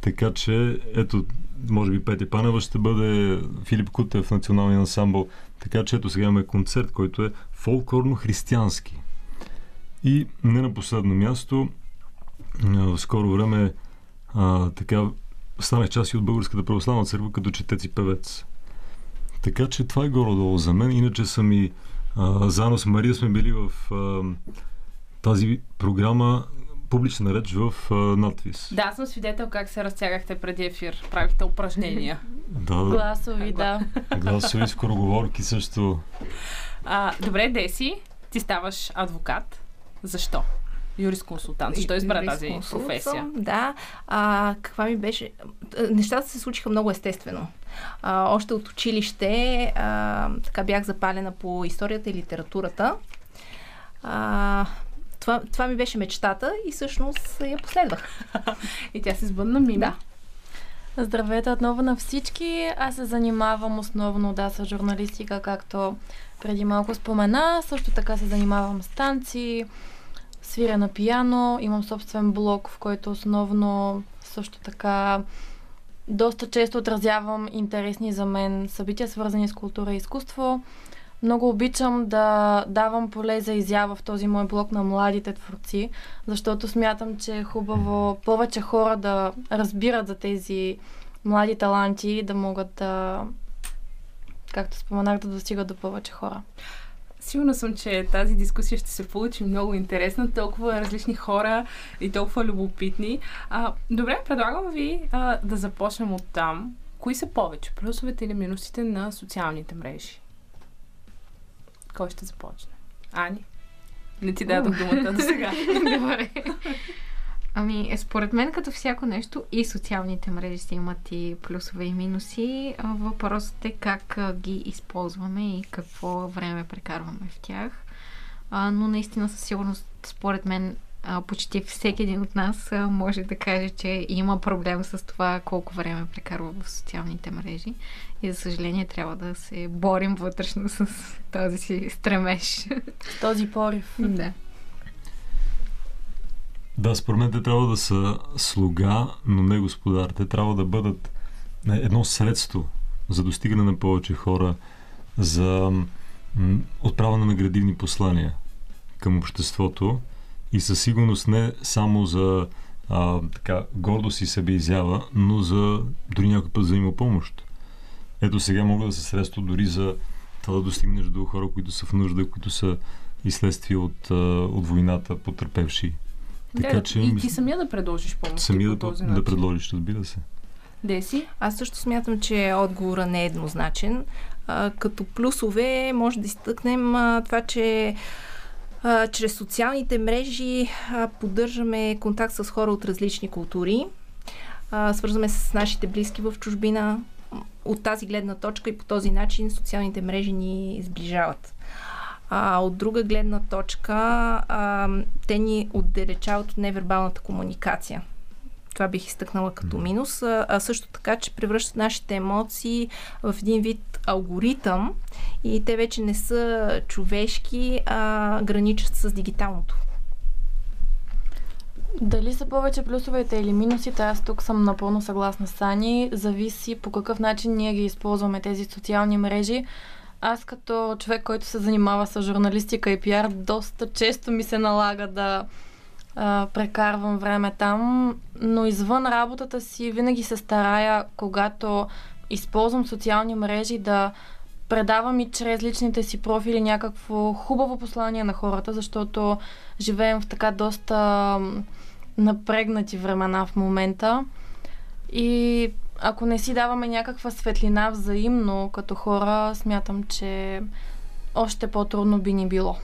Така че, ето, може би Петя Панева ще бъде Филип Кутев в националния ансамбъл. Така че, ето сега имаме концерт, който е фолклорно-християнски. И не на последно място, в скоро време а, така станах част и от Българската православна църква като четец и певец. Така че това е горе-долу за мен. Иначе съм и а, заедно с Мария сме били в а, тази програма публична реч в а, надвис. Да, аз съм свидетел как се разтягахте преди ефир. Правихте упражнения. Да, Гласови, да. гласови скороговорки също. А, добре, Деси, ти ставаш адвокат. Защо? Юрист-консултант. Защо избра тази професия? Да. А, каква ми беше? Нещата се случиха много естествено. А, още от училище а, така бях запалена по историята и литературата. А, това, това ми беше мечтата и всъщност я последвах. [LAUGHS] И тя се сбъдна мими. Да. Здравейте отново на всички. Аз се занимавам основно да с журналистика, както преди малко спомена. Също така се занимавам с танци, свиря на пияно, имам собствен блог, в който основно също така доста често отразявам интересни за мен събития, свързани с култура и изкуство. Много обичам да давам поле за изява в този мой блог на младите творци, защото смятам, че е хубаво повече хора да разбират за тези млади таланти и да могат да, както споменах, да достигат до повече хора. Сигурна съм, че тази дискусия ще се получи много интересна. Толкова различни хора и толкова любопитни. А, добре, предлагам ви а, да започнем от там. Кои са повече? Плюсовете или минусите на социалните мрежи? Кой ще започне? Ани? Не ти дадох думата до сега. [LAUGHS] Добре. Ами, е, според мен, като всяко нещо, и социалните мрежи си имат и плюсове и минуси. Въпросът е как ги използваме и какво време прекарваме в тях. Но наистина със сигурност, според мен, почти всеки един от нас може да каже, че има проблем с това колко време прекарва в социалните мрежи. И за съжаление трябва да се борим вътрешно с [LAUGHS] този си стремеж. С този порив. Да. Да, според мен те трябва да са слуга, но не господар. Те трябва да бъдат едно средство за достигане на повече хора, за отправяне на градивни послания към обществото и със сигурност не само за а, така, гордост и себеизява, но за дори някой път взаимопомощ. Ето сега мога да се средства дори за това да достигнеш до хора, които са в нужда, които са и следствие от, от войната, потърпевши така, да, че, и ти самия да предложиш помощ. Самия да, този да предложиш, разбира се. Деси? Аз също смятам, че отговора не е еднозначен. А, като плюсове може да изтъкнем а, това, че а, чрез социалните мрежи а, поддържаме контакт с хора от различни култури. А, свързваме се с нашите близки в чужбина. От тази гледна точка и по този начин социалните мрежи ни сближават. А от друга гледна точка, а, те ни отдалечават от невербалната комуникация. Това бих изтъкнала като минус. А, а също така, че превръщат нашите емоции в един вид алгоритъм и те вече не са човешки, а граничат с дигиталното. Дали са повече плюсовете или минусите, аз тук съм напълно съгласна с Ани. Зависи по какъв начин ние ги използваме тези социални мрежи. Аз като човек, който се занимава с журналистика и пиар, доста често ми се налага да а, прекарвам време там, но извън работата си винаги се старая, когато използвам социални мрежи, да предавам и чрез личните си профили някакво хубаво послание на хората, защото живеем в така доста напрегнати времена в момента. И ако не си даваме някаква светлина взаимно като хора, смятам, че още по-трудно би ни било.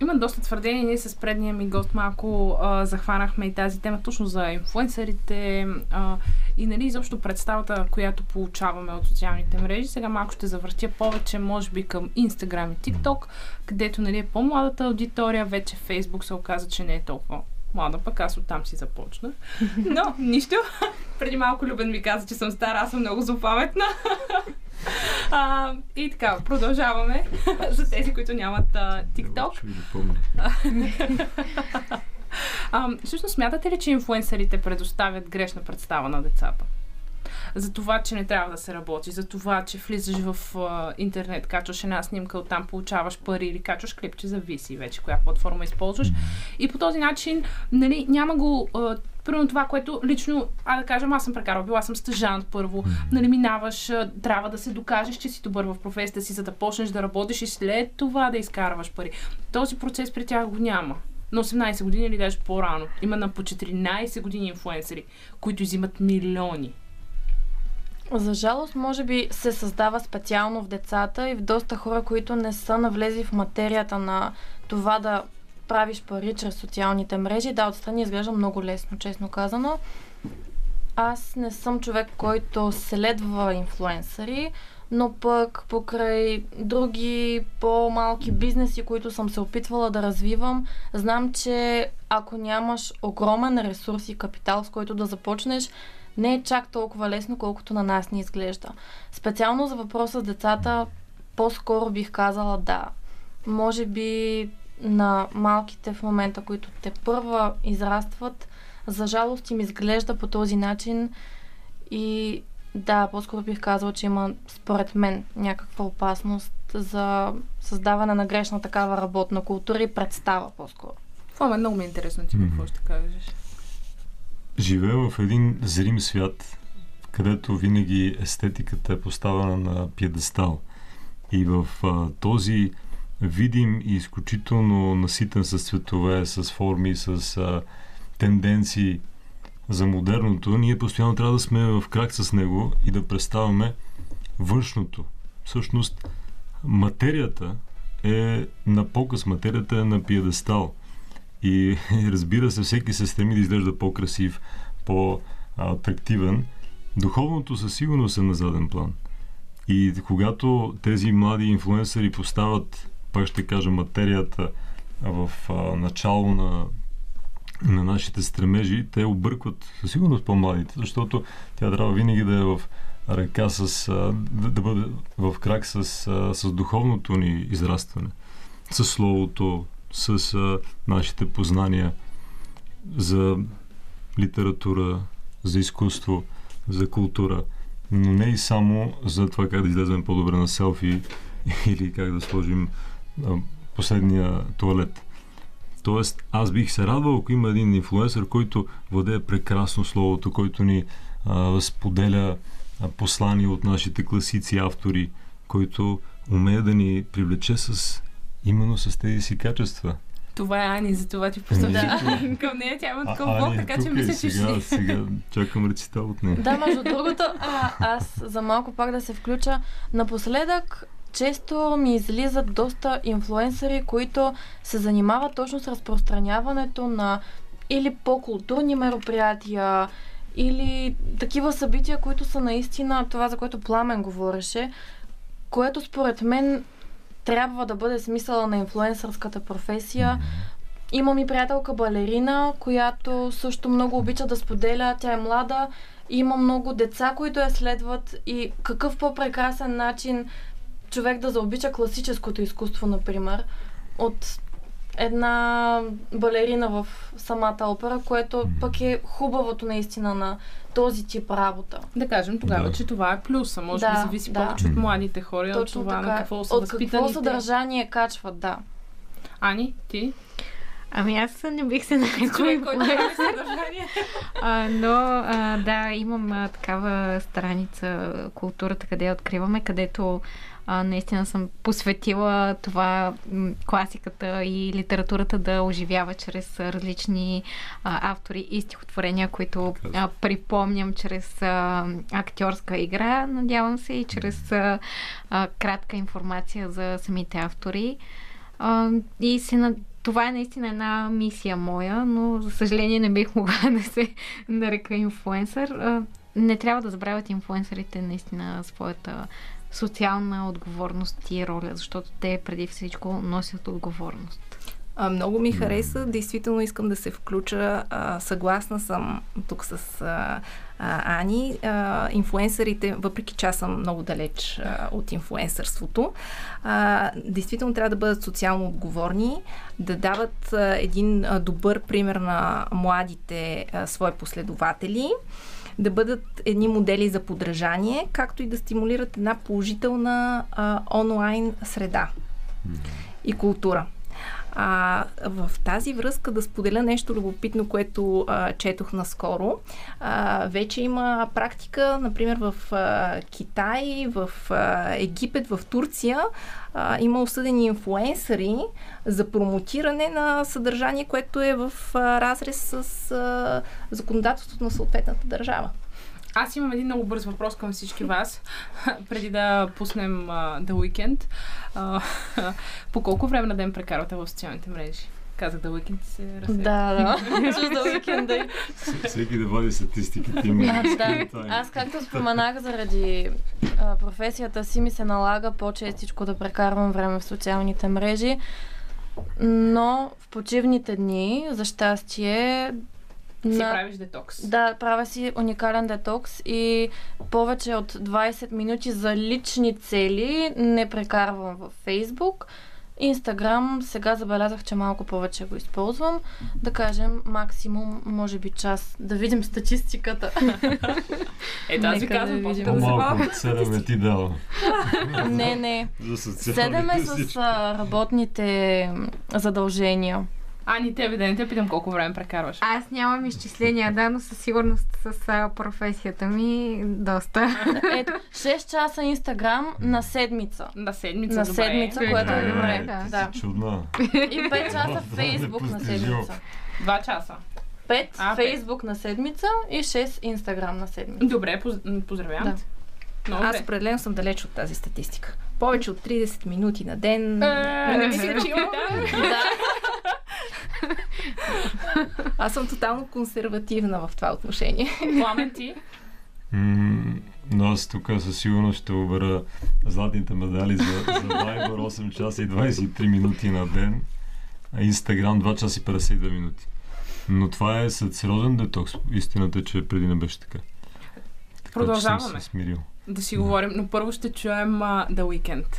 има доста твърдения. Ние с предния ми гост малко а, захванахме и тази тема точно за инфлуенсърите а, и нали, изобщо представата, която получаваме от социалните мрежи. Сега малко ще завъртя повече, може би към Instagram и TikTok, където нали, е по-младата аудитория. Вече Facebook се оказа, че не е толкова млада, пък аз оттам си започнах. Но, нищо. Преди малко Любен ми каза, че съм стара, аз съм много злопаметна. А, и така, продължаваме за тези, които нямат а, TikTok. [LAUGHS] а, всъщност, смятате ли, че инфуенсърите предоставят грешна представа на децата? За това, че не трябва да се работи, за това, че влизаш в а, интернет, качваш една снимка, оттам получаваш пари или качваш клипче, зависи вече коя платформа използваш. И по този начин, нали, няма го а, примерно това, което лично, а да кажем, аз съм прекарал, била съм стъжант първо, нали, минаваш, трябва да се докажеш, че си добър в професията си, за да почнеш да работиш и след това да изкарваш пари. Този процес при тях го няма. На 18 години или даже по-рано. Има на по 14 години инфуенсери, които взимат милиони. За жалост, може би се създава специално в децата и в доста хора, които не са навлезли в материята на това да правиш пари чрез социалните мрежи. Да, отстрани изглежда много лесно, честно казано. Аз не съм човек, който следва инфлуенсъри, но пък покрай други по-малки бизнеси, които съм се опитвала да развивам, знам, че ако нямаш огромен ресурс и капитал, с който да започнеш, не е чак толкова лесно, колкото на нас ни изглежда. Специално за въпроса с децата, по-скоро бих казала да. Може би на малките в момента, които те първа израстват, за жалост им изглежда по този начин и да, по-скоро бих казала, че има според мен някаква опасност за създаване на грешна такава работна култура и представа по-скоро. Това е много ми е интересно ти какво ще кажеш живея в един зрим свят, където винаги естетиката е поставена на пьедестал. И в а, този видим и изключително наситен с цветове, с форми, с а, тенденции за модерното, ние постоянно трябва да сме в крак с него и да представяме външното. Всъщност, материята е на показ, материята е на пиедестал. И [LAUGHS] разбира се, всеки се стреми да изглежда по-красив, по-атрактивен. Духовното със сигурност е на заден план. И когато тези млади инфлуенсъри поставят, пак ще кажа, материята в а, начало на, на нашите стремежи, те объркват със сигурност по-младите, защото тя трябва винаги да е в ръка с, а, да, да бъде в крак с, а, с духовното ни израстване, с словото, с а, нашите познания за литература, за изкуство, за култура, но не и само за това как да излезем по-добре на селфи [LAUGHS] или как да сложим а, последния туалет. Тоест, аз бих се радвал, ако има един инфлуенсър, който владее прекрасно словото, който ни а, споделя послания от нашите класици, автори, който умее да ни привлече с именно с тези си качества. Това е Ани, за това ти посочи. Да. [LAUGHS] Към нея тя има такъв блок, е така че и мисля, че сега, ще... сега чакам рецитал от нея. Да, между [LAUGHS] другото, а, аз за малко пак да се включа. Напоследък често ми излизат доста инфлуенсъри, които се занимават точно с разпространяването на или по-културни мероприятия, или такива събития, които са наистина това, за което Пламен говореше, което според мен трябва да бъде смисъла на инфлуенсърската професия. Имам и приятелка балерина, която също много обича да споделя. Тя е млада, има много деца, които я следват и какъв по-прекрасен начин човек да заобича класическото изкуство, например, от една балерина в самата опера, което пък е хубавото наистина на този тип работа. Да кажем тогава, Да. че това е плюса. Може Да, да, зависи да. повече от младите хора, от Точно това така. на какво са От какво съдържание качват, да. Ани, ти? Ами аз не бих се нарекла а, но а, да, имам а, такава страница културата, къде я откриваме, където а, наистина съм посветила това класиката и литературата да оживява чрез различни а, автори и стихотворения, които а, припомням чрез а, актьорска игра, надявам се, и чрез а, а, кратка информация за самите автори. А, и се на... Това е наистина една мисия моя, но за съжаление не бих [LAUGHS] могла да се нарека инфуенсър. Не трябва да забравят инфуенсърите наистина своята социална отговорност и роля, защото те преди всичко носят отговорност. А, много ми хареса. Действително искам да се включа. А, съгласна съм тук с а, а, Ани. А, инфуенсърите, въпреки че аз съм много далеч а, от инфуенсърството, а, действително трябва да бъдат социално отговорни, да дават а, един а, добър пример на младите а, свои последователи да бъдат едни модели за подражание, както и да стимулират една положителна а, онлайн среда и култура. А, в тази връзка да споделя нещо любопитно, което а, четох наскоро. А, вече има практика, например в а, Китай, в а, Египет, в Турция. А, има осъдени инфуенсъри за промотиране на съдържание, което е в а, разрез с а, законодателството на съответната държава. Аз имам един много бърз въпрос към всички вас, [LAUGHS] преди да пуснем uh, The Weekend. Uh, [LAUGHS] по колко време на ден прекарвате в социалните мрежи? Казах The Weekend се разсея. Да, да. Чужда уикенда. Всеки да вади статистиките има. А, да. Аз както споменах, заради а, професията си ми се налага по-честичко да прекарвам време в социалните мрежи, но в почивните дни, за щастие, Си на- правиш детокс. Да, правя си уникален детокс и повече от 20 минути за лични цели не прекарвам във Фейсбук. Инстаграм сега забелязах, че малко повече го използвам. Да кажем, максимум, може би час. Да видим статистиката. [LAUGHS] Ето, аз ви да казвам, видим. по да По-малко бавя. от 7 е ти дал. [LAUGHS] не, не. За социалните Седем е с работните задължения. Ани, тебе да не те питам колко време прекарваш. Аз нямам изчисления, да, но със сигурност с а, професията ми доста. Ето, 6 часа Инстаграм на седмица. На седмица, На добре. седмица, което е Да, добре. да. Да. Чудна. И 5 часа [LAUGHS] Фейсбук на седмица. Два часа. 5 А, пет. Фейсбук на седмица и 6 Инстаграм на седмица. Добре, поз... поздравявам Да. Много Аз определено съм далеч от тази статистика. Повече от 30 минути на ден. Е, не мисля, че имам. [LAUGHS] Да. [LAUGHS] Аз съм тотално консервативна в това отношение. Пламен ти? Но аз тук със сигурност ще обера златните медали за, за Viber 8 часа и 23 минути на ден, а Instagram 2 часа и 52 минути. Но това е след сериозен детокс. Истината е, че преди не беше така. така че Продължаваме. съм се смирил. Да си говорим, но първо ще чуем uh, The Weeknd.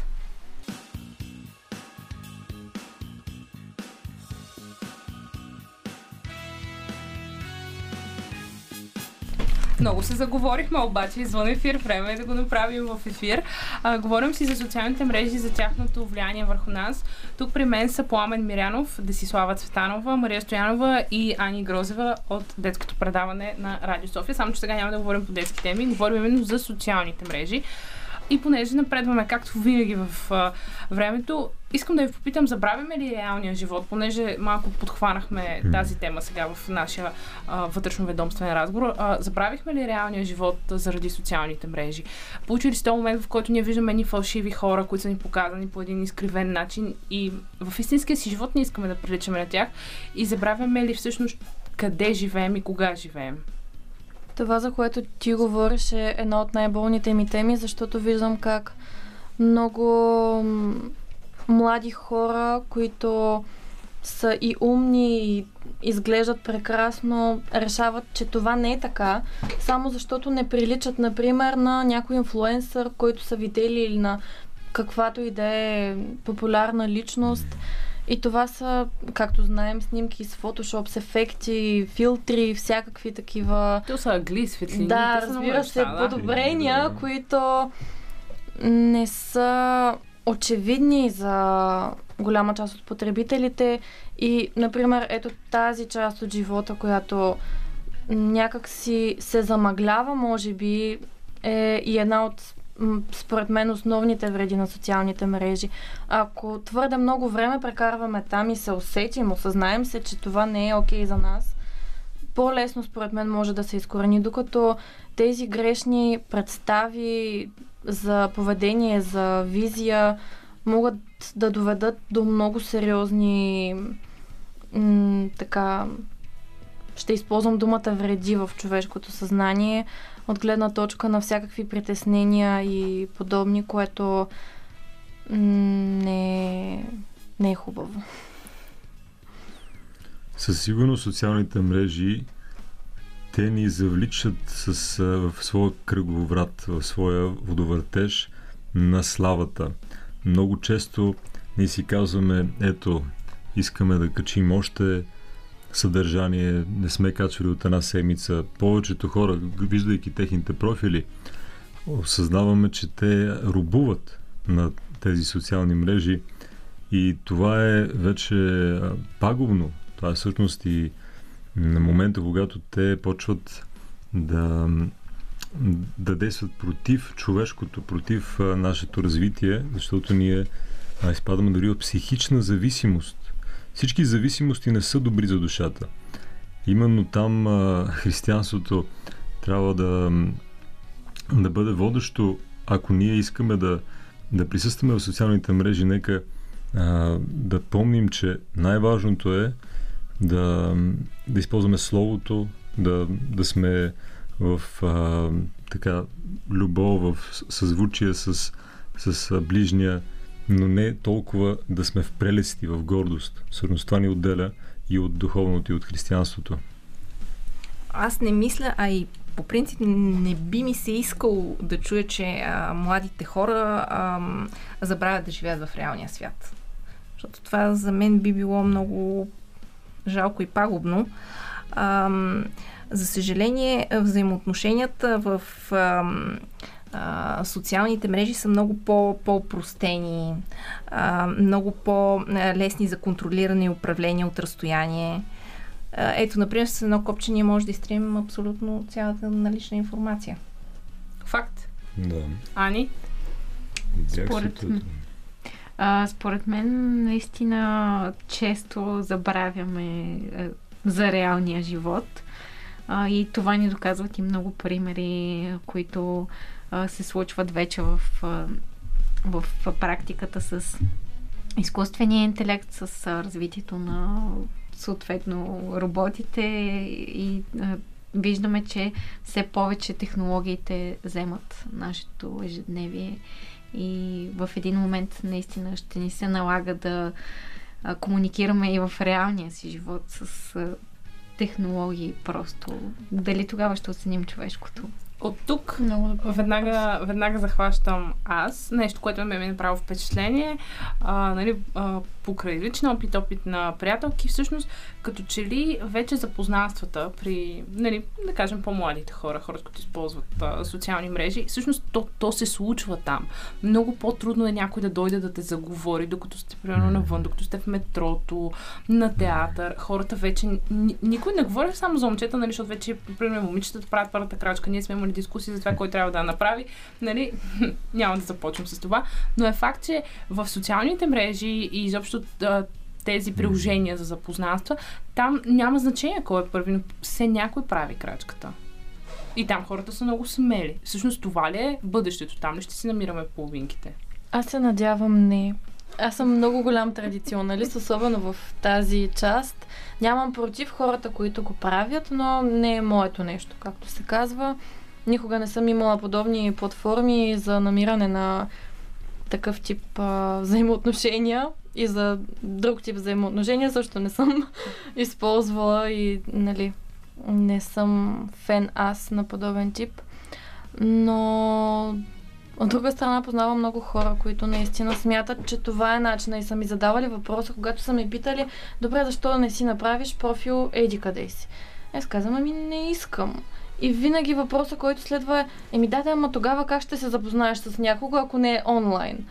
Много се заговорихме, обаче извън ефир, време е да го направим в ефир. А, говорим си за социалните мрежи, за тяхното влияние върху нас. Тук при мен са Пламен Мирянов, Десислава Цветанова, Мария Стоянова и Ани Грозева от детското предаване на Радио София. Само, че сега няма да говорим по детски теми, говорим именно за социалните мрежи. И понеже напредваме както винаги в а, времето, искам да ви попитам, забравяме ли реалния живот, понеже малко подхванахме тази тема сега в нашия а, вътрешно-ведомствен разговор. А, забравихме ли реалния живот заради социалните мрежи? Получили сте момент, в който ние виждаме едни фалшиви хора, които са ни показани по един изкривен начин и в истинския си живот не искаме да приличаме на тях и забравяме ли всъщност къде живеем и кога живеем? Това, за което ти говориш, е една от най-болните ми теми, защото виждам как много млади хора, които са и умни, и изглеждат прекрасно, решават, че това не е така, само защото не приличат, например, на някой инфлуенсър, който са видели или на каквато и да е популярна личност. И това са, както знаем, снимки с фотошоп, с ефекти, филтри, всякакви такива Те са агли, светлини. да, разбира се, да. подобрения, Да. които не са очевидни за голяма част от потребителите и, например, ето тази част от живота, която някак си се замъглява, може би, е и една от според мен основните вреди на социалните мрежи. Ако твърде много време прекарваме там и се усетим, осъзнаем се, че това не е окей за нас, по-лесно според мен може да се изкорени, докато тези грешни представи за поведение, за визия могат да доведат до много сериозни м- така ще използвам думата вреди в човешкото съзнание от гледна точка на всякакви притеснения и подобни, което не, не е хубаво. Със сигурност социалните мрежи те ни завличат с, в своя кръговрат, в своя водовъртеж на славата. Много често ние си казваме, ето, искаме да качим още съдържание, не сме качвали от една седмица. Повечето хора, виждайки техните профили, осъзнаваме, че те рубуват на тези социални мрежи и това е вече пагубно. Това е всъщност и на момента, когато те почват да, да действат против човешкото, против нашето развитие, защото ние изпадаме дори от психична зависимост. Всички зависимости не са добри за душата. Именно там а, християнството трябва да, да бъде водещо, ако ние искаме да, да присъстваме в социалните мрежи, нека а, да помним, че най-важното е да, да използваме словото, да, да сме в а, така любов, в съзвучие с, с ближния, но не толкова да сме в прелести, в гордост. Всъщност това ни отделя и от духовното, и от християнството. Аз не мисля, а и по принцип не би ми се искало да чуя, че а, младите хора а, забравят да живеят в реалния свят. Защото това за мен би било много жалко и пагубно. А, за съжаление, взаимоотношенията в а, а, социалните мрежи са много по, по-простени, а, много по-лесни за контролиране и управление от разстояние. А, Ето, например, с едно копче ние може да изтрием абсолютно цялата налична информация. Факт. Да. Ани? Според А, според мен, наистина, често забравяме е, за реалния живот. А, и това ни доказват и много примери, които а, се случват вече в, а, в практиката с изкуствения интелект, с а, развитието на съответно роботите и а, виждаме, че все повече технологиите вземат нашето ежедневие и в един момент наистина ще ни се налага да а, комуникираме и в реалния си живот с а, технологии просто. Дали тогава ще оценим човешкото? От тук веднага, веднага захващам аз. Нещо, което ме е направило впечатление. А, нали, а, покрай личен опит, опит на приятелки, всъщност, като че ли вече запознанствата при, нали, да кажем, по-младите хора, хората, които използват а, социални мрежи, всъщност то, то се случва там. Много по-трудно е някой да дойде да те заговори, докато сте, примерно, навън, докато сте в метрото, на театър. Хората вече... Никой не говори само за момчета, нали, защото вече, примерно, момичетата правят първата крачка. Ние сме имали дискусии за това, кой трябва да направи. Нали, [LAUGHS] няма да започвам с това. Но е факт, че в социалните мрежи и изобщо тези приложения за запознанства, там няма значение кой е първи, но все някой прави крачката. И там хората са много смели. Всъщност това ли е бъдещето? Там ли ще си намираме половинките? Аз се надявам не. Аз съм много голям традиционалист, особено в тази част. Нямам против хората, които го правят, но не е моето нещо, както се казва. Никога не съм имала подобни платформи за намиране на такъв тип а, взаимоотношения и за друг тип взаимоотношения също не съм [LAUGHS] използвала и нали, не съм фен аз на подобен тип. Но от друга страна познавам много хора, които наистина смятат, че това е начина и са ми задавали въпроса, когато са ми питали, добре, защо не си направиш профил еди къде си? Аз казвам, ами не искам. И винаги въпроса, който следва е, еми да, да, ама тогава как ще се запознаеш с някого, ако не е онлайн?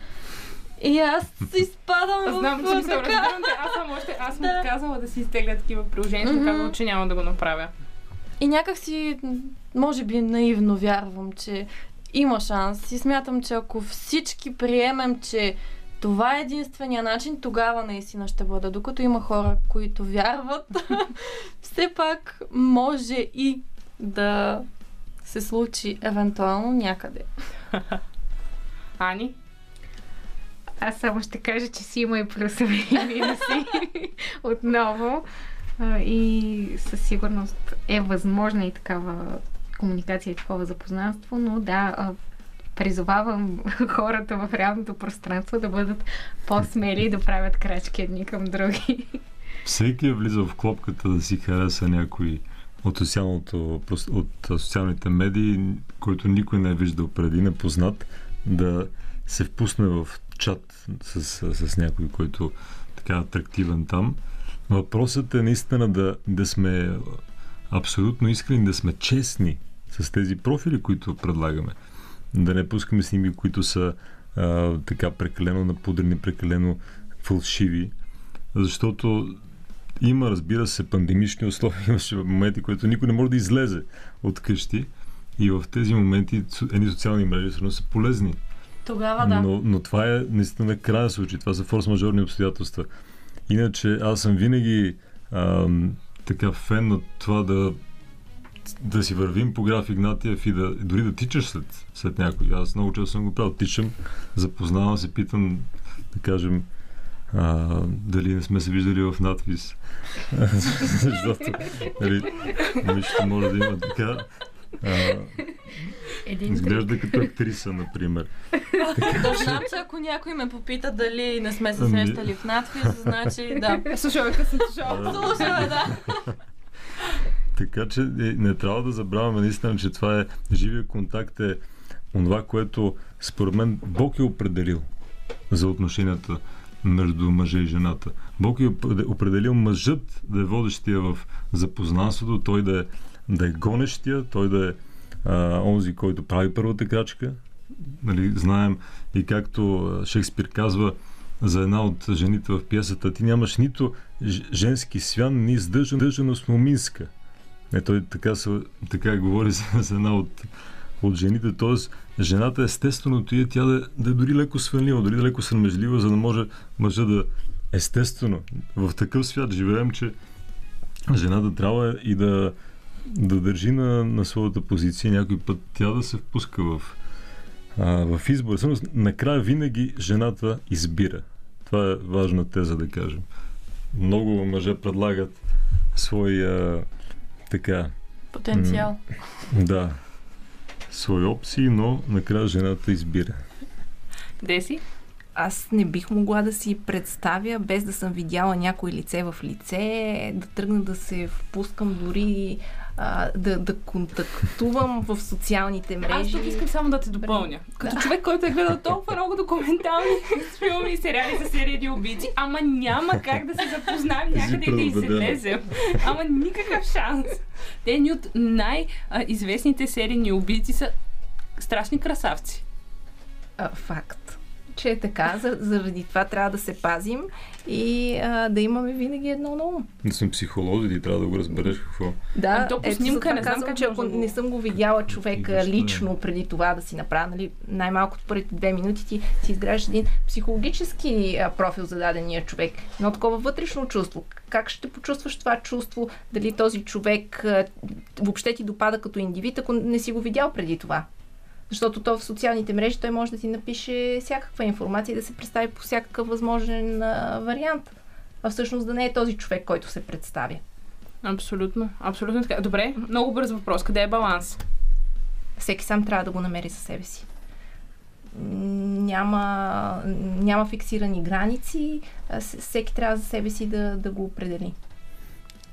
И аз изпадам в Знам, че се разбирам, аз съм още, аз съм да. отказала да си изтегля такива приложения, mm-hmm. казвам, че няма да го направя. И някак си, може би наивно вярвам, че има шанс. И смятам, че ако всички приемем, че това е единствения начин, тогава наистина ще бъде. Докато има хора, които вярват, [LAUGHS] все пак може и да се случи евентуално някъде. [LAUGHS] Ани? Аз само ще кажа, че си има и плюсове и минуси [LAUGHS] отново. И със сигурност е възможна и такава комуникация и такова запознанство, но да, призовавам [LAUGHS] хората в реалното пространство да бъдат по-смели и да правят крачки едни към други. Всеки е влизал в клопката да си хареса някой от, социалното, от социалните медии, който никой не е виждал преди, непознат, да се впусне в чат с, с, с някой, който така атрактивен там. Въпросът е наистина да, да сме абсолютно искрени, да сме честни с тези профили, които предлагаме. Да не пускаме сними, които са а, така прекалено напудрени, прекалено фалшиви. Защото има, разбира се, пандемични условия. [LAUGHS] Имаше моменти, които никой не може да излезе от къщи. И в тези моменти едни социални мрежи са полезни. Тогава да. Но, но това е наистина крайен случай. Това са форс-мажорни обстоятелства. Иначе аз съм винаги ам, така фен на това да да си вървим по граф Игнатиев и да, дори да тичаш след, след някой. Аз много често съм го правил. Тичам, запознавам се, питам, да кажем, а, дали не сме се виждали в надпис. [LAUGHS] Защото нали, нищо може да има така. А, Един изглежда като актриса, например. Да знам, че ако някой ме попита дали не сме се ами- срещали в надпис, значи [LAUGHS] да. Слушай, като съм слушала. Слушай, да. Така че е, не трябва да забравяме наистина, че това е живия контакт е това, което според мен Бог е определил за отношенията между мъжа и жената. Бог е определил мъжът да е водещия в запознанството, той да е, да е гонещия, той да е а, онзи, който прави първата крачка. Нали, знаем и както Шекспир казва за една от жените в пиесата, ти нямаш нито женски свян, ни издържаност моминска. Не, той така, така говори [LAUGHS] за, за една от, от жените. Тоест, жената естественото е тя да, да е дори леко свънлива, дори да леко срамежлива, за да може мъжа да естествено. В такъв свят живеем, че жената трябва и да, да държи на, на своята позиция, някой път тя да се впуска в, а, в избор. Само накрая винаги жената избира. Това е важна теза да кажем. много мъже предлагат своя така, Потенциал. да, свои опции, но накрая жената избира. Деси? Аз не бих могла да си представя, без да съм видяла някой лице в лице, да тръгна да се впускам дори а, да, да контактувам в социалните мрежи. Аз тук искам само да те допълня. Като Да. човек, който е гледал толкова много документални [LAUGHS] филми и сериали за серийни убийци, ама няма как да се запознаем някъде и да излезем. Ама никакъв шанс. Те ни от най-известните серийни убийци са страшни красавци. А, факт че е така, за- заради това трябва да се пазим и а, да имаме винаги едно на ум. Не съм психолог, ти трябва да го разбереш какво. Да, то по снимка не знам че ако не съм го видяла човека Лично, преди това да си направя, нали, най-малкото първите две минути ти си изграждаш един психологически профил за дадения човек. Едно такова вътрешно чувство. Как ще почувстваш това чувство? Дали този човек въобще ти допада като индивид, ако не си го видял преди това? Защото то в социалните мрежи той може да ти напише всякаква информация и да се представи по всякакъв възможен а, вариант. А всъщност да не е този човек, който се представя. Абсолютно. Абсолютно така. Добре, много бърз въпрос. Къде е баланс? всеки сам трябва да го намери със себе си. Няма, няма фиксирани граници, всеки трябва за себе си да, да го определи.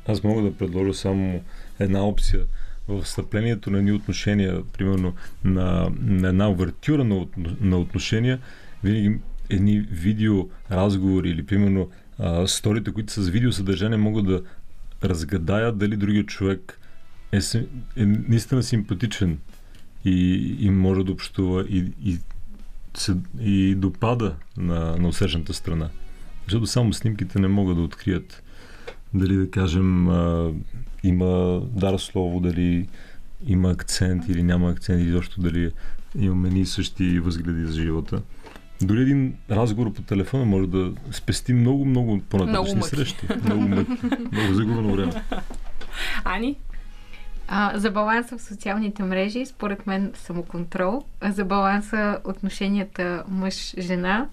Аз мога да предложа само една опция в встъплението на едни отношения, примерно на, на една овертюра на, на отношения, винаги едни видео разговори или примерно а, сторите, които с видеосъдържание, могат да разгадаят дали другият човек е, е наистина симпатичен и, и може да общува и, и, се, и допада на, на усрещната страна. Защото само снимките не могат да открият дали да кажем а, има дар слово, дали има акцент или няма акцент, и защо дали имаме ние същи възгледи за живота. Дори един разговор по телефона може да спести много, много по-нататъчни срещи. Много мъки. Много загубено време. Ани? А, за баланса в социалните мрежи, според мен самоконтрол. А за баланса отношенията мъж-жена,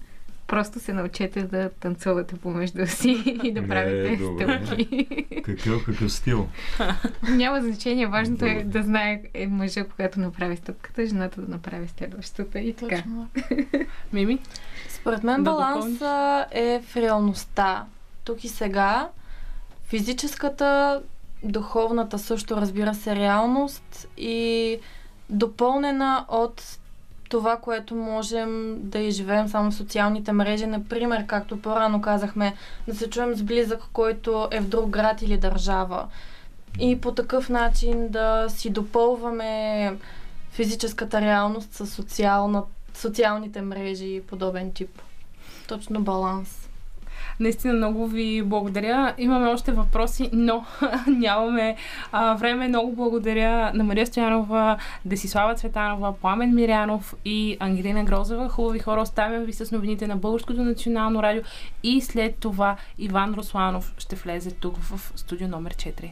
просто се научете да танцувате помежду си и да Не, правите добре. стъпки. Какъв, какъв стил? Няма значение, важното е да знае е мъжа, когато направи стъпката, жената да направи следващата и така. Точно. [LAUGHS] Мими? Според мен Да баланса е в реалността. Тук и сега. Физическата, духовната също разбира се реалност и допълнена от това, което можем да изживеем само в социалните мрежи. Например, както по-рано казахме, да се чуем с близък, който е в друг град или държава. И по такъв начин да си допълваме физическата реалност с социална, социалните мрежи и подобен тип. Точно баланс. Наистина много ви благодаря. Имаме още въпроси, но [LAUGHS] нямаме а, време. Много благодаря на Мария Стоянова, Десислава Цветанова, Пламен Мирянов и Ангелина Грозева. Хубави хора, оставям ви с новините на Българското национално радио и след това Иван Русланов ще влезе тук в студио номер 4.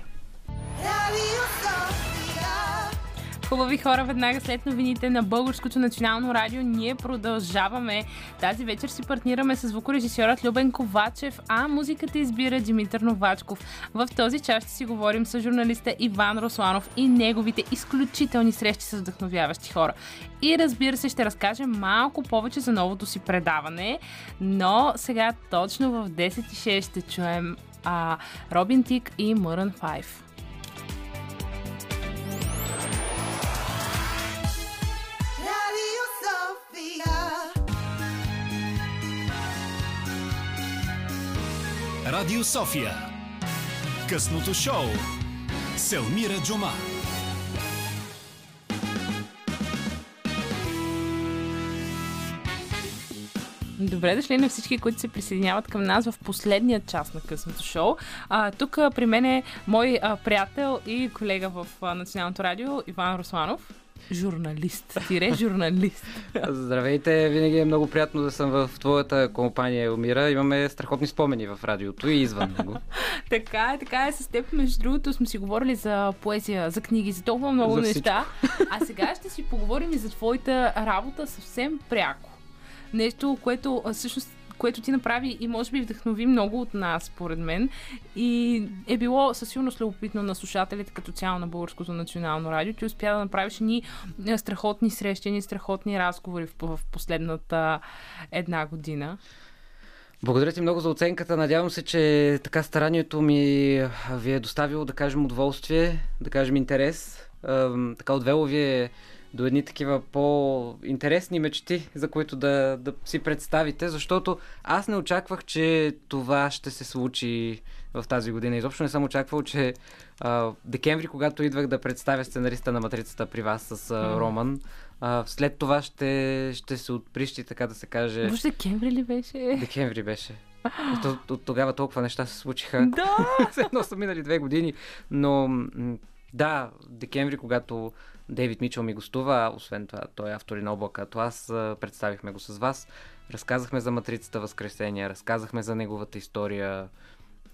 Хубави хора, веднага след новините на Българското национално радио ние продължаваме. Тази вечер си партнираме с звукорежисьорът Любен Ковачев, а музиката избира Димитър Новачков. В този час ще си говорим с журналиста Иван Русланов и неговите изключителни срещи с вдъхновяващи хора. И разбира се, ще разкажем малко повече за новото си предаване, но сега точно в 10.06 ще чуем а, Робин Тик и Мърън 5. Радио София. Късното шоу. Селмира Джума. Добре дошли на всички, които се присъединяват към нас в последния част на късното шоу. А, тук при мен е мой а, приятел и колега в а, Националното радио Иван Русланов. Журналист. Тире журналист. Здравейте, винаги е много приятно да съм в твоята компания, Умира. Имаме страхотни спомени в радиото и извън него. [LAUGHS] така е, така е. С теб, между другото, сме си говорили за поезия, за книги, за толкова много За неща. А сега ще си поговорим и за твоята работа съвсем пряко. Нещо, което всъщност което ти направи и може би вдъхнови много от нас, според мен. И е било със сигурност любопитно на слушателите като цяло на Българското национално радио. Ти успя да направиш ни е, страхотни срещи, ни страхотни разговори в, в последната една година. Благодаря ти много за оценката. Надявам се, че така старанието ми а, ви е доставило, да кажем, удоволствие, да кажем интерес. Така отвело ви е до едни такива по-интересни мечти, за които да, да си представите, защото аз не очаквах, че това ще се случи в тази година. Изобщо не съм очаквал, че а, декември, когато идвах да представя сценариста на Матрицата при вас с а, Роман, а, след това ще, ще се отприщи, така да се каже. Въобще декември ли беше? Декември беше. [GASPS] От, от, от тогава толкова неща се случиха. Да! [LAUGHS] Все едно са минали две години. Но да, декември, когато Дейвид Мичел ми гостува, освен това той е автор и на облакато аз, а, представихме го с вас. Разказахме за Матрицата Възкресение, разказахме за неговата история.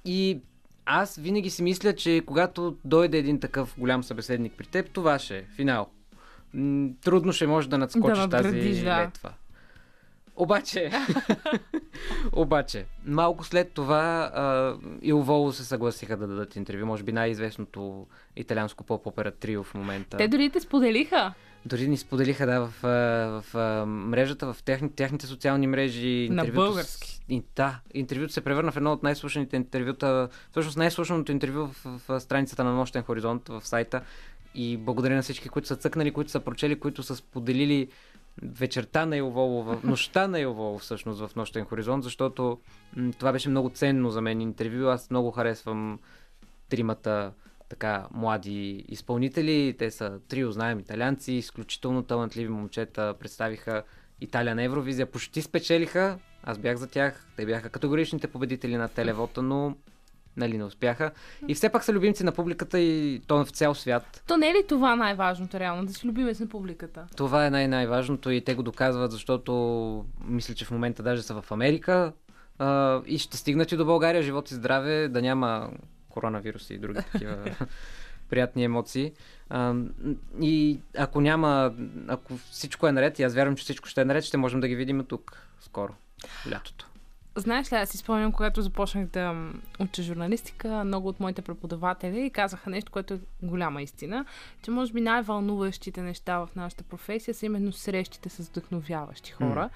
И аз винаги си мисля, че когато дойде един такъв голям събеседник при теб, това ще е финал. Трудно ще можеш да надскочиш Да тази надградиш, да. летва. Обаче, [LAUGHS] обаче, малко след това а, и Воло се съгласиха да дадат интервю. Може би най-известното италианско поп-опера трио в момента. Те дори те споделиха. Дори ни споделиха, да, в, в, а, мрежата, в техни, техните социални мрежи. На български. С, и, да, интервюто се превърна в едно от най-слушаните интервюта, всъщност най-слушаното интервю в, в, в страницата на Нощен хоризонт в сайта. И благодаря на всички, които са цъкнали, които са прочели, които са споделили вечерта на Илволо, нощта на Илволо всъщност в Нощен хоризонт, защото това беше много ценно за мен интервю. Аз много харесвам тримата така млади изпълнители. Те са трио, знаем, италианци, изключително талантливи момчета. Представиха Италия на Евровизия, почти спечелиха. Аз бях за тях. Те бяха категоричните победители на телевота, но нали не успяха. И все пак са любимци на публиката и то в цял свят. То не е ли това най-важното реално? Да си любимец на публиката? Това е най-най-важното и те го доказват, защото мисля, че в момента даже са в Америка а, и ще стигнат и до България, живот и здраве, да няма коронавирус и други такива [LAUGHS] приятни емоции. А, и ако няма, ако всичко е наред, и аз вярвам, че всичко ще е наред, ще можем да ги видим тук скоро, лятото. Знаеш ли, аз си спомням, когато започнах да уча журналистика, много от моите преподаватели казаха нещо, което е голяма истина, че може би най-вълнуващите неща в нашата професия са именно срещите с вдъхновяващи хора.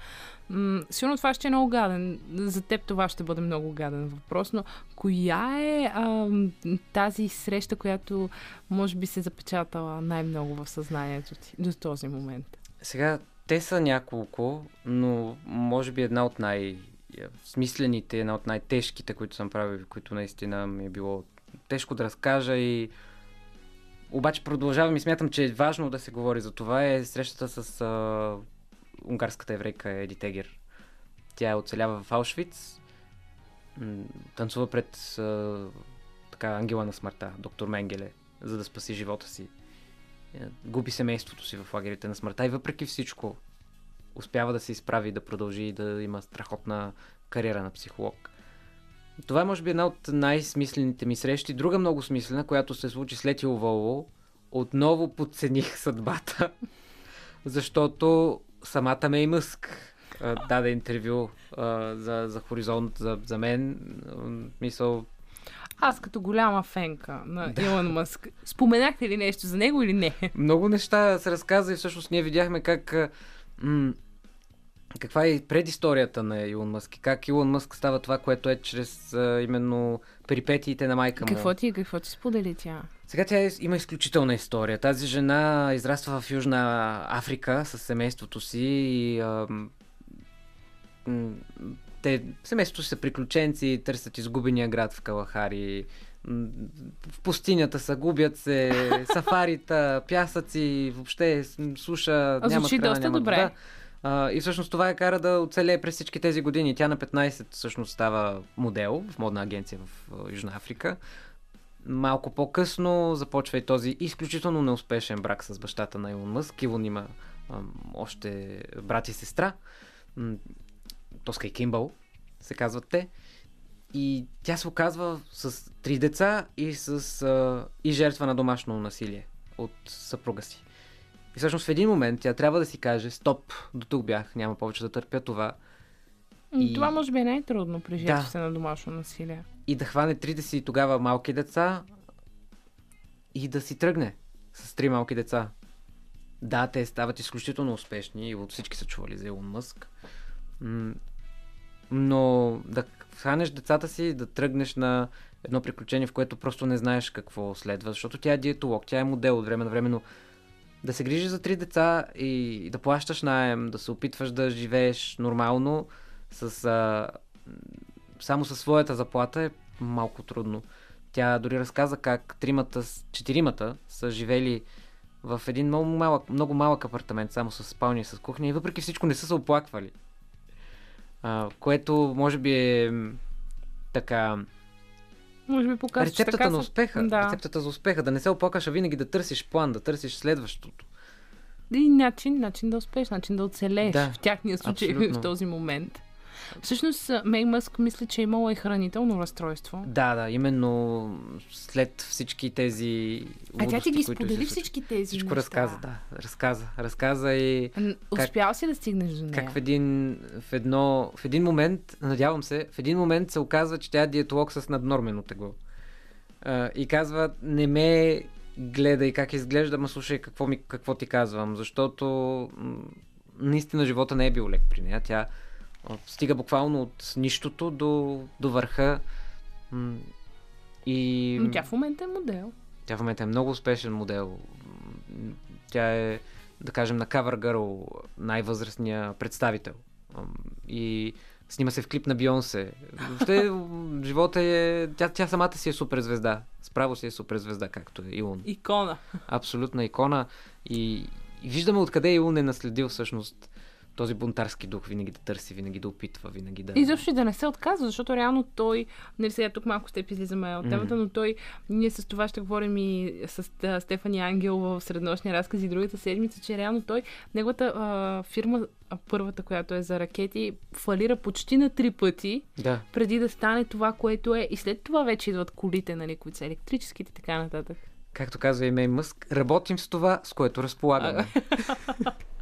М, сигурно това ще е много гаден. За теб това ще бъде много гаден въпрос, но коя е ам, тази среща, която може би се запечатала най-много в съзнанието ти до този момент? Сега, те са няколко, но може би една от най- смислените, една от най-тежките, които съм правил, които наистина ми е било тежко да разкажа и обаче продължавам и смятам, че е важно да се говори за това е срещата с а, унгарската еврейка Еди Тегер. Тя е оцелява в Аушвиц, танцува пред а, така ангела на смъртта, доктор Менгеле, за да спаси живота си. Е, Губи семейството си в лагерите на смъртта и въпреки всичко успява да се изправи, да продължи и да има страхотна кариера на психолог. Това е, може би, една от най-смислените ми срещи. Друга много смислена, която се случи след Илволо, отново подцених съдбата, [LAUGHS] защото самата Мей Мъск а, даде интервю а, за, за Хоризонт, за, за мен. Мисъл, Аз като голяма фенка на Илон Мъск, споменахте ли нещо за него или не? Много неща се разказа и всъщност ние видяхме как м- каква е предисторията на Илон Мъск и как Илон Мъск става това, което е чрез а, именно перипетиите на майка му. Какво ти, какво ти сподели тя? Сега тя е- има изключителна история. Тази жена израства в Южна Африка с семейството си и а, те, семейството си са приключенци, търсят изгубения град в Калахари. В пустинята са, губят се, сафарита, пясъци, въобще суша, А, няма звучи храна, доста няма добре. вода. А, и всъщност това я кара да оцелее през всички тези години. Тя на 15 всъщност става модел в модна агенция в а, Южна Африка. Малко по-късно започва и този изключително неуспешен брак с бащата на Илон Мъск. Илон има ам, още брат и сестра. Тоска и Кимбъл се казват те. И тя се оказва с три деца и с а, и жертва на домашно насилие от съпруга си. И всъщност в един момент тя трябва да си каже, стоп, до тук бях, няма повече да търпя това. И... Това може би е най-трудно при Да. жертвите на домашно насилие. и да хване трите си тогава малки деца и да си тръгне с три малки деца. Да, те стават изключително успешни и от всички са чували за Илон Мъск. Но да хванеш децата си да тръгнеш на едно приключение, в което просто не знаеш какво следва, защото тя е диетолог, тя е модел от време на време, но да се грижиш за три деца и да плащаш найем, да се опитваш да живееш нормално с, а, само със своята заплата е малко трудно. Тя дори разказа как тримата, четиримата са живели в един много малък, много малък апартамент, само с спалня и с кухня и въпреки всичко не са се оплаквали. А, което може би е така Може би показва, рецептата така на успеха. Да. Рецептата за успеха. Да не се оплакаш, а винаги да търсиш план, да търсиш следващото. И начин, начин да успееш, начин да оцелееш. Да, в тяхния случай [LAUGHS] абсолютно. в този момент. Всъщност, Мей Мъск мисли, че е имала и хранително разстройство. Да, да, именно след всички тези А тя ти ги сподели всички тези Всичко неща. разказа, да. Разказа. Разказа и Н- Успял си да стигнеш до нея. как в един, в, едно, в един момент, надявам се, в един момент се оказва, че тя е диетолог с наднормено тегло. И казва, не ме гледай как изглежда, ма слушай какво, ми, какво ти казвам, защото наистина живота не е бил лек при нея. Тя стига буквално от нищото до, до върха. И... Но тя в момента е модел. Тя в момента е много успешен модел. Тя е, да кажем, на Cover Girl най-възрастния представител. И снима се в клип на Бионсе. Въобще, [LAUGHS] живота е... Тя, тя самата си е суперзвезда. Справо си е суперзвезда, както е Илон. Икона. Абсолютна икона. И, и виждаме откъде Илон е наследил всъщност този бунтарски дух. Винаги да търси, винаги да опитва, винаги да... И защо и да не се отказва, защото реално той, нали сега тук малко сте излизаме от темата, но той, ние с това ще говорим и с а, Стефани Ангел в среднощни разкази другата седмица, че реално той, неговата а, фирма, а, първата, която е за ракети, фалира почти на три пъти, Да. преди да стане това, което е. И след това вече идват колите, нали, които са електрическите и така нататък. Както казва и Мей Мъск, работим с това, с което разполагаме. [LAUGHS]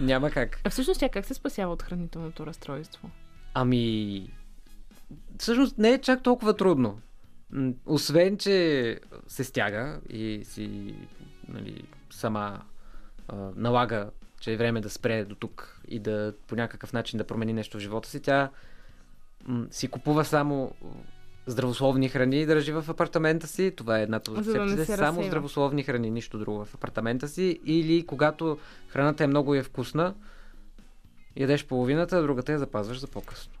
Няма как. А всъщност тя как се спасява от хранителното разстройство? Ами, всъщност не е чак толкова трудно. Освен, че се стяга и си нали, сама а, налага, че е време да спре до тук и да по някакъв начин да промени нещо в живота си, тя м, си купува само здравословни храни държи в апартамента си. Това е едната от да рецептите. се Само здравословни храни, нищо друго в апартамента си. Или когато храната е много и е вкусна, ядеш половината, а другата я запазваш за по-късно.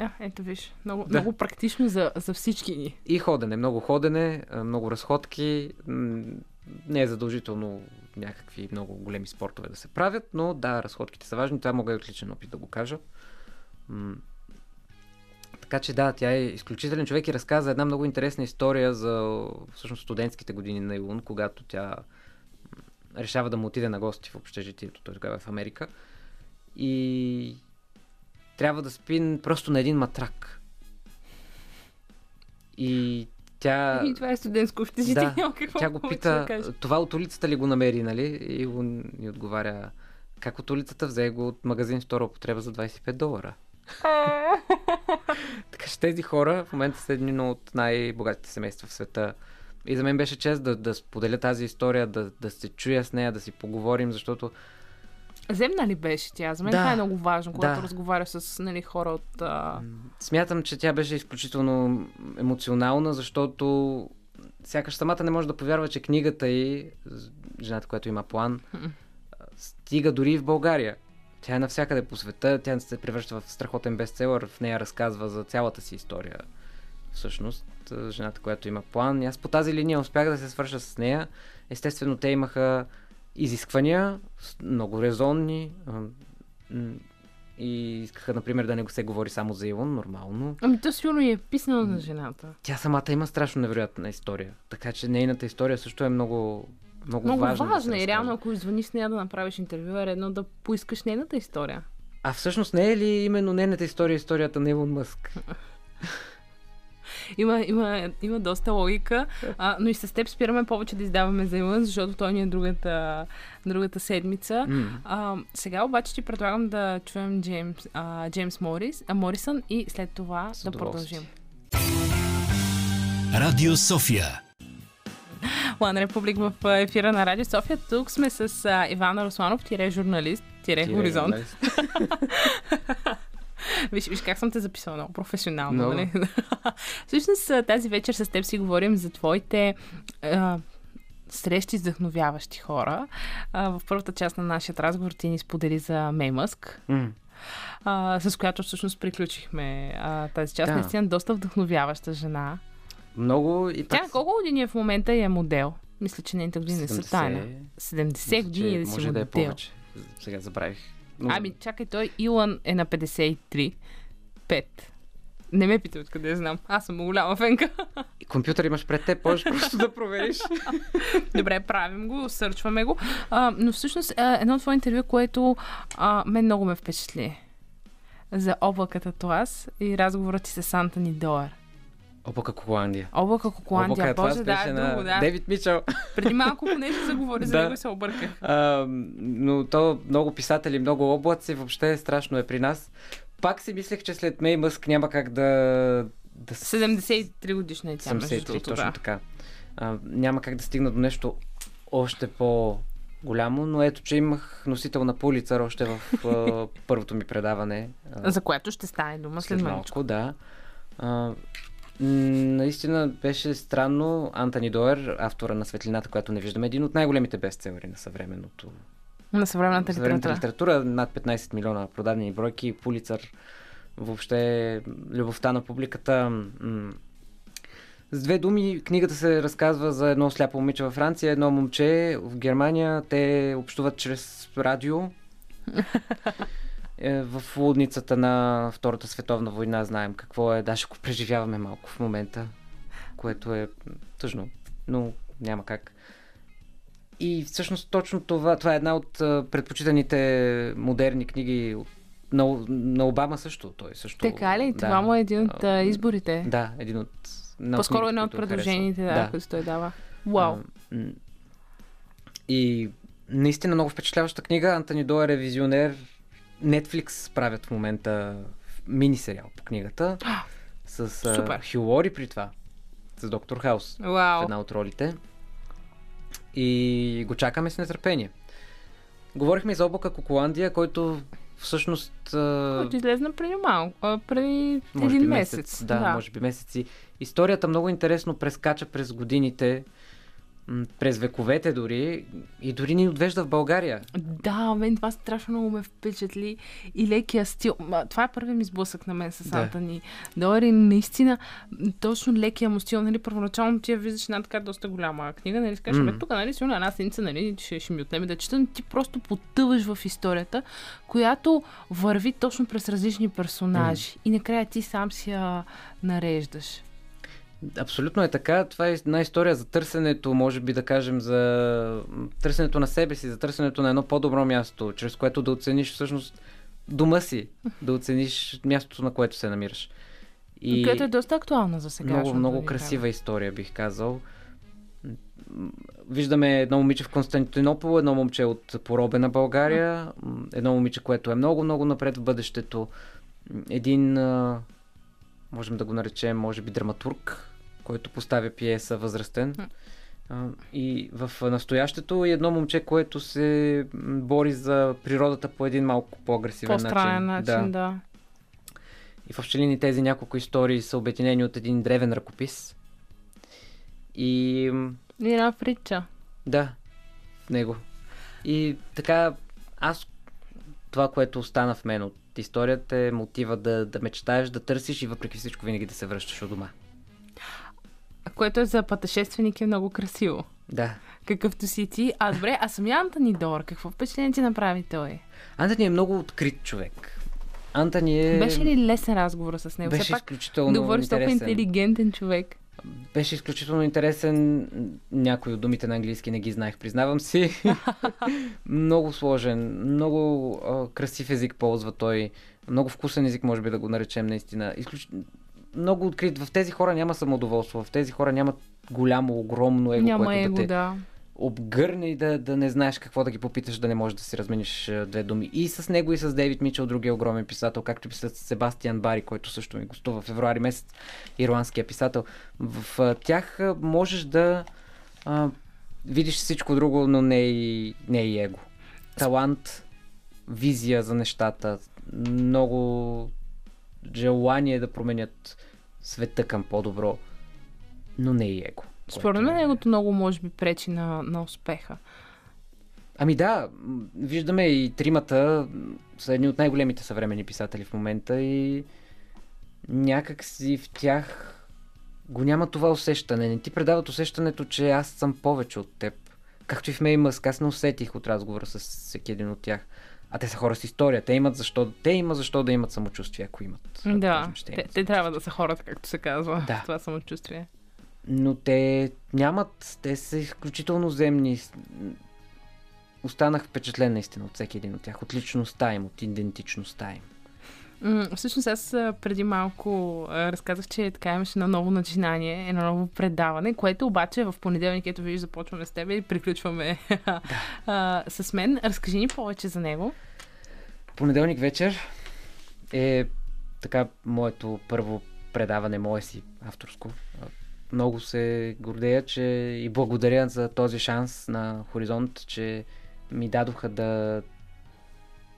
А, ето виж, много, Да. много практично за, за всички ни. И ходене, много ходене, много разходки. Не е задължително някакви много големи спортове да се правят, но да, разходките са важни. Това мога и от личен опит да го кажа. Така че да, тя е изключителен човек и разказа една много интересна история за всъщност студентските години на Илун, когато тя решава да му отиде на гости в общежитието, той тогава е в Америка. И трябва да спи просто на един матрак. И тя... И това е студентско общежитие. Да, няма какво Тя го пита, да това от улицата ли го намери, нали? И он ни отговаря, как от улицата взе го от магазин втора употреба за 25 долара. [LAUGHS] че тези хора в момента са едни от най-богатите семейства в света. И за мен беше чест да, да споделя тази история, да, да се чуя с нея, да си поговорим, защото Земна ли беше тя? За мен Да. това е много важно, когато Да. разговаряш с нали, хора от... А... Смятам, че тя беше изключително емоционална, защото сякаш самата не може да повярва, че книгата з- жената, която има план, стига дори и в България. Тя е навсякъде по света, тя се превръща в страхотен бестселър, в нея разказва за цялата си история. Всъщност, жената, която има план. И аз по тази линия успях да се свърша с нея. Естествено, те имаха изисквания, много резонни. И искаха, например, да не го се говори само за Илон, нормално. Ами то сигурно и е писнало на жената. Тя самата има страшно невероятна история. Така че нейната история също е много, много, Много важна. да се важно и реално, ако извъниш с нея да направиш интервю, е редно да поискаш нейната история. А всъщност не е ли именно нейната история историята на Илон Мъск? [LAUGHS] Има, има, има доста логика, а, но и с теб спираме повече да издаваме за Илън, защото той ни е другата, другата седмица. М. А, сега обаче ти предлагам да чуем Джеймс, а, Джеймс Морис, а, Морисън и след това С да продължим. Радио София. [LAUGHS] Лан Републик в ефира на Радио София. Тук сме с а, Ивана Русланов, тире журналист, тире хоризонт. [LAUGHS] Виж, виж как съм те записала много професионално. Много. Нали? [LAUGHS] Всъщност тази вечер с теб си говорим за твоите а, срещи с вдъхновяващи хора. А, в първата част на нашия разговор ти ни сподели за Мей Мъск, М. а, с която всъщност приключихме а, тази част. Да. Наистина доста вдъхновяваща жена. Много и Тя пак колко години е в момента и е модел? Мисля, че нейните години не са 70. тайна. 70 мисля, години че да си може модел. да е повече. Сега забравих. Но... Ами, чакай, той Илън е на 53. 5. Не ме питай откъде знам. Аз съм голяма фенка. И компютър имаш пред теб, можеш [LAUGHS] просто да провериш. Добре, правим го, сърчваме го. А, но всъщност едно твое интервю, което а, мен много ме впечатли за облаката Туас и разговорът ти с Антони Доер. Облака Кокландия. Облака Кокландия, Облака боже, това да, е на друго, да. Дейвид Мичел. Преди малко понеже заговори за [LAUGHS] него и се обърках. А, но то много писатели, много облаци, въобще страшно е при нас. Пак си мислех, че след Мей Мъск няма как да... да с- 73 годишна е тя, между 73, другото, точно така. А, няма как да стигна до нещо още по-голямо, но ето, че имах носител на Пулицър още в а, [LAUGHS] първото ми предаване. а, За което ще стане дума след малко. малко, да. А, наистина беше странно. Антони Доер, автора на Светлината, която не виждаме, един от най-големите бестселери на съвременното На съвременната съвременната литература. литература. Над 15 милиона продадени бройки, Пулицър, въобще любовта на публиката. С две думи, книгата се разказва за едно сляпо момиче във Франция, едно момче в Германия. Те общуват чрез радио. [LAUGHS] Е, в лудницата на Втората световна война знаем какво е. Даже го преживяваме малко в момента, което е тъжно, но няма как. И всъщност точно това, това е една от предпочитаните модерни книги на, на Обама също. Той също. Така ли? да. Това му е един от а, изборите. Да, един от. една По-скоро едно от харесвам. предложените, да, които той дава. Вау. И наистина много впечатляваща книга. Антони Доер е визионер. Netflix правят в момента мини сериал по книгата. [GASPS] С Супер. Хю Лори при това. С Доктор Хаус. в Вау. една от ролите. И го чакаме с нетърпение. Говорихме за облака Коколандия, който всъщност... Който излезна преди малко, преди един би месец. Да, да, може би месеци. Историята много интересно прескача през годините, през вековете дори и дори ни отвежда в България. Да, мен това страшно много ме впечатли и лекия стил. Това е първият ми сблъсък на мен с Да. Антони Дори. Наистина, точно лекия му стил. Нали, първоначално ти я виждаш една така доста голяма книга. Нали, си кажеш, Мгм. бе, тук, нали, сигурно една седмица, нали, ще, ще ми отнеме да чета, но ти просто потъваш в историята, която върви точно през различни персонажи. И накрая ти сам си я нареждаш. Абсолютно е така. Това е една история за търсенето, може би да кажем, за търсенето на себе си, за търсенето на едно по-добро място, чрез което да оцениш всъщност дома си, да оцениш мястото, на което се намираш. И... Което е доста актуална за сега. много, много красива история, бих казал. Виждаме едно момиче в Константинопол, едно момче от поробена България, едно момиче, което е много, много напред в бъдещето. Един, можем да го наречем, може би драматург, който поставя пиеса възрастен. А, И в настоящето и едно момче, което се бори за природата по един малко по-агресивен начин. начин, да. И в общелини тези няколко истории са обединени от един древен ръкопис. И И една притча. да, в него. И така, аз това, което остана в мен от историята е мотива да, да мечтаеш, да търсиш и въпреки всичко винаги да се връщаш от дома. Което е за пътешественик е много красиво. Да. Какъвто си ти. А добре, а самия Антони Дор, какво впечатление ти направи той? Антони е много открит човек. Антони е... Беше ли лесен разговор с него? Беше Все пак изключително да говориш толкова интелигентен човек. Беше изключително интересен. Някои от думите на английски не ги знаех, признавам си. [LAUGHS] много сложен, много а, красив език ползва той. Много вкусен език, може би да го наречем наистина. Изключ... много открит. В тези хора няма самодоволство, в тези хора няма голямо, огромно его, Няма което его, да те да. Обгърне и да, да не знаеш какво да ги попиташ, да не можеш да си размениш две думи. И с него, и с Дейвид Мичел, другия огромен писател, както и с Себастиан Бари, който също ми гостува в февруари месец, ирландския писател. В тях можеш да а, видиш всичко друго, но не и, не и его. Талант, визия за нещата, много желание да променят света към по-добро, но не и его. Според мен е- негото много може би пречи на, на успеха. Ами да, виждаме и тримата са едни от най-големите съвремени писатели в момента и някак си в тях го няма това усещане. Не ти предават усещането, че аз съм повече от теб. Както и в Мей Мъск, аз не усетих от разговора с всеки един от тях. А те са хора с история. Те имат защо, те има защо да имат самочувствие, ако имат. Да, кажем, те те трябва да са хората, както се казва. Да. Това самочувствие. Но те нямат, те са изключително земни. Останах впечатлен наистина от всеки един от тях, от личността им, от идентичността им. Всъщност аз преди малко разказах, че така имаше едно ново начинание, едно ново предаване, което обаче в понеделник, ето виж, започваме с теб и приключваме [LAUGHS] а, с мен. Разкажи ни повече за него. Понеделник вечер е така моето първо предаване, мое си авторско. Много се гордея, че и благодаря за този шанс на Хоризонт, че ми дадоха да,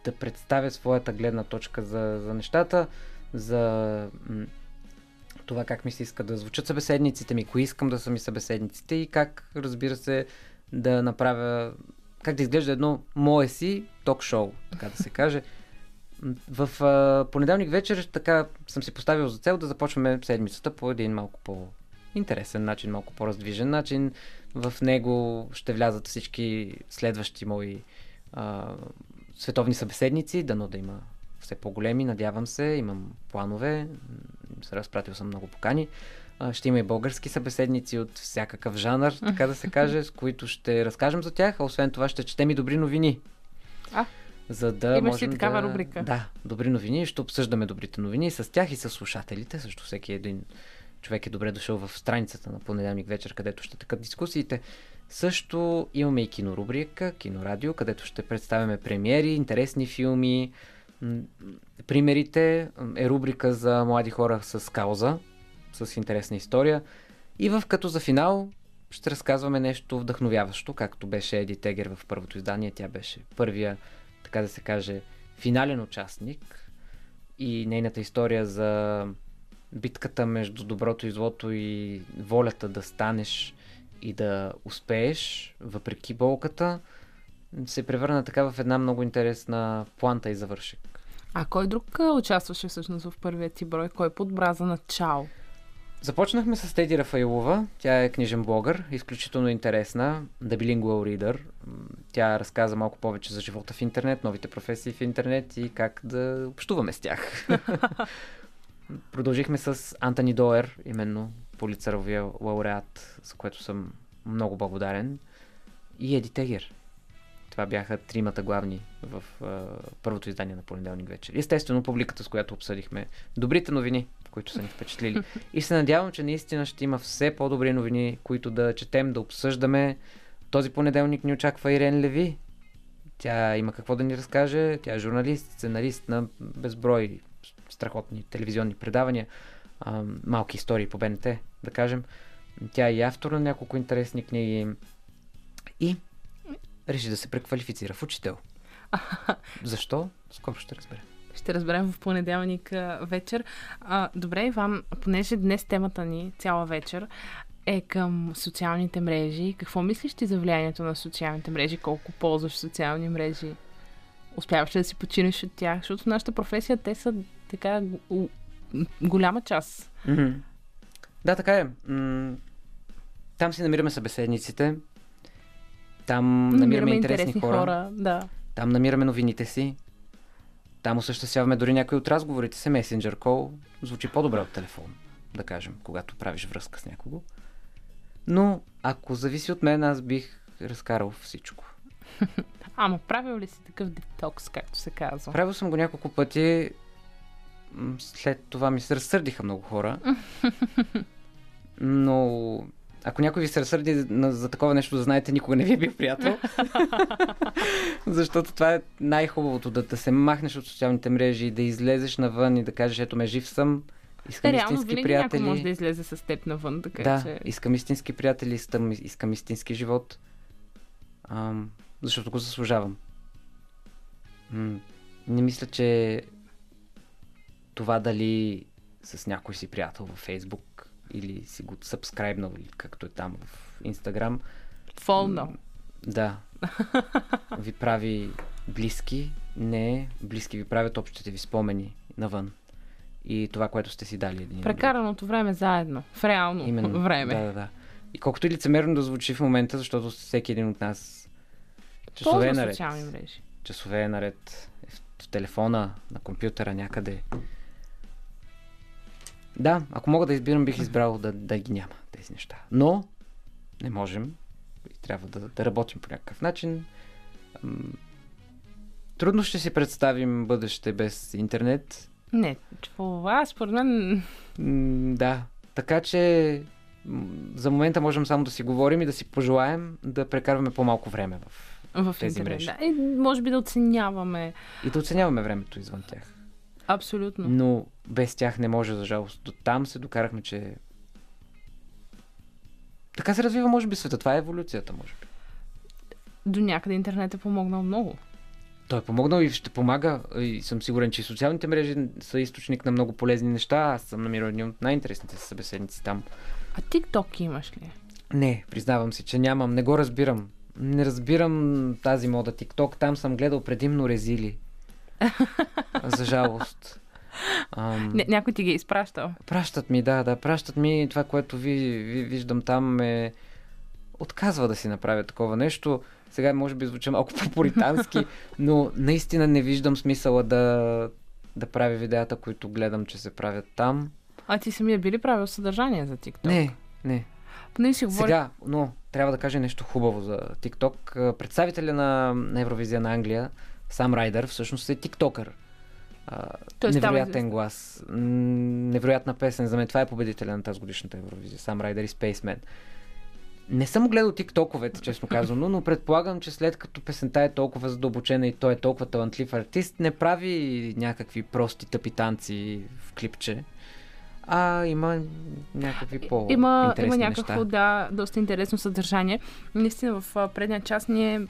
да представя своята гледна точка за, за нещата, за това как ми се иска да звучат събеседниците ми, кои искам да са ми събеседниците и как, разбира се, да направя, как да изглежда едно мое си ток-шоу, така да се каже. В а, понеделник вечер така съм си поставил за цел да започваме седмицата по един малко по-интересен начин, малко по-раздвижен начин. В него ще влязат всички следващи мои а, световни събеседници, дано да има все по-големи, надявам се, имам планове, се разпратил съм много покани. Ще има и български събеседници от всякакъв жанр, така да се [LAUGHS] каже, с които ще разкажем за тях, а освен това ще четем и добри новини. А, за да имаш ли можем такава да... рубрика? Да, добри новини. Ще обсъждаме добрите новини с тях и с слушателите. Също всеки един човек е добре дошъл в страницата на понеделник вечер, където ще такат дискусиите. Също имаме и кинорубрика, кинорадио, където ще представяме премиери, интересни филми. Примерите е рубрика за млади хора с кауза, с интересна история. И в като за финал ще разказваме нещо вдъхновяващо, както беше Еди Тегер в първото издание. Тя беше първия, така да се каже, финален участник и нейната история за битката между доброто и злото и волята да станеш и да успееш, въпреки болката, се превърна така в една много интересна планта и завършек. А кой друг участваше всъщност в първият ти брой? Кой подбра за начало? Започнахме с Теди Рафаилова. Тя е книжен блогър, изключително интересна, The Bilingual Reader. Тя разказа малко повече за живота в интернет, новите професии в интернет и как да общуваме с тях. [LAUGHS] Продължихме с Антони Доер, именно полицаровия лауреат, за което съм много благодарен. И Еди Тегер. Това бяха тримата главни в а, първото издание на понеделник вечер. Естествено, публиката, с която обсъдихме добрите новини, които са ни впечатлили. И се надявам, че наистина ще има все по-добри новини, които да четем, да обсъждаме. Този понеделник ни очаква Ирен Леви. Тя има какво да ни разкаже. Тя е журналист, сценарист на безброй страхотни телевизионни предавания. А, малки истории по БНТ, да кажем. Тя е и автор на няколко интересни книги. И реши да се преквалифицира в учител. [LAUGHS] Защо? Скоро ще разберем. Ще разберем в понеделник вечер. А, добре, Иван, понеже днес темата ни цяла вечер е към социалните мрежи. Какво мислиш ти за влиянието на социалните мрежи? Колко ползваш социални мрежи? Успяваш ли да си починеш от тях? Защото в нашата професия те са така голяма част. Мгм. Да, така е. М- Там си намираме събеседниците. Там намираме, интересни, хора. хора. Да. Там намираме новините си. Там осъществяваме дори някои от разговорите си. Messenger Call звучи по-добре от телефон, да кажем, когато правиш връзка с някого. Но ако зависи от мен, аз бих разкарал всичко. [LAUGHS] Ама правил ли си такъв детокс, както се казва? Правил съм го няколко пъти. След това ми се разсърдиха много хора. Но ако някой ви се разсърди за такова нещо, да знаете, никога не ви е бил приятел. [LAUGHS] Защото това е най-хубавото, да, да се махнеш от социалните мрежи и да излезеш навън и да кажеш, ето ме, жив съм. Искам Е, реално истински винаги приятели. може да излезе с теб навън, така Да, че... искам истински приятели, искам, искам истински живот. Ам, защото го заслужавам. М, не мисля, че това дали с някой си приятел във Фейсбук или си го сабскрайбнал, или както е там в Инстаграм, Фолно. да, [LAUGHS] ви прави близки. Не, близки ви правят общите ви спомени навън. И това, което сте си дали един. друг. Прекараното време заедно. В реално Именно. [LAUGHS] време. Да, да, да. И колкото и лицемерно да звучи в момента, защото всеки един от нас часове Ползва наред, часове наред е в телефона, на компютъра, някъде. Да, ако мога да избирам, бих избрал да, да ги няма тези неща. Но не можем и трябва да, да работим по някакъв начин. Трудно ще си представим бъдеще без интернет. Не, това според мен... Да. Така че за момента можем само да си говорим и да си пожелаем да прекарваме по-малко време в... В Тези интернет. мрежи. Да. И може би да оценяваме. и да оценяваме времето извън тях. Абсолютно. Но без тях не може, за жалост. До там се докарахме, че... Така се развива, може би, света. Това е еволюцията, може би. До някъде интернет е помогнал много. Той е помогнал и ще помага. И съм сигурен, че и социалните мрежи са източник на много полезни неща. Аз съм намирал едни от най-интересните събеседници там. А TikTok имаш ли? Не, признавам си, че нямам. Не го разбирам. Не разбирам тази мода TikTok. Там съм гледал предимно резили. За жалост. Ам, Не, някой ти ги е изпращал. Пращат ми, да, да, пращат ми това, което ви, ви виждам там ме отказва да си направя такова нещо. Сега може би звуча малко [LAUGHS] по-пуритански, но наистина не виждам смисъла да, да правя видеята, които гледам, че се правят там. А ти самия би ли правил съдържание за TikTok? Не, не. Не си говори... Сега, но трябва да кажа нещо хубаво за TikTok. Представителя на, на Евровизия на Англия, Сам Райдър, всъщност е тиктокър. А, невероятен известен. глас. Невероятна песен. За мен това е победителя на тази годишната Евровизия. Сам Райдър и Spaceman. Не съм гледал тиктоковете, честно казано, но предполагам, че след като песента е толкова задълбочена и той е толкова талантлив артист, не прави някакви прости тъпи танци в клипче, а има някакви по-интересни Има, има някакво, неща. да, доста интересно съдържание. Наистина в предния час ние,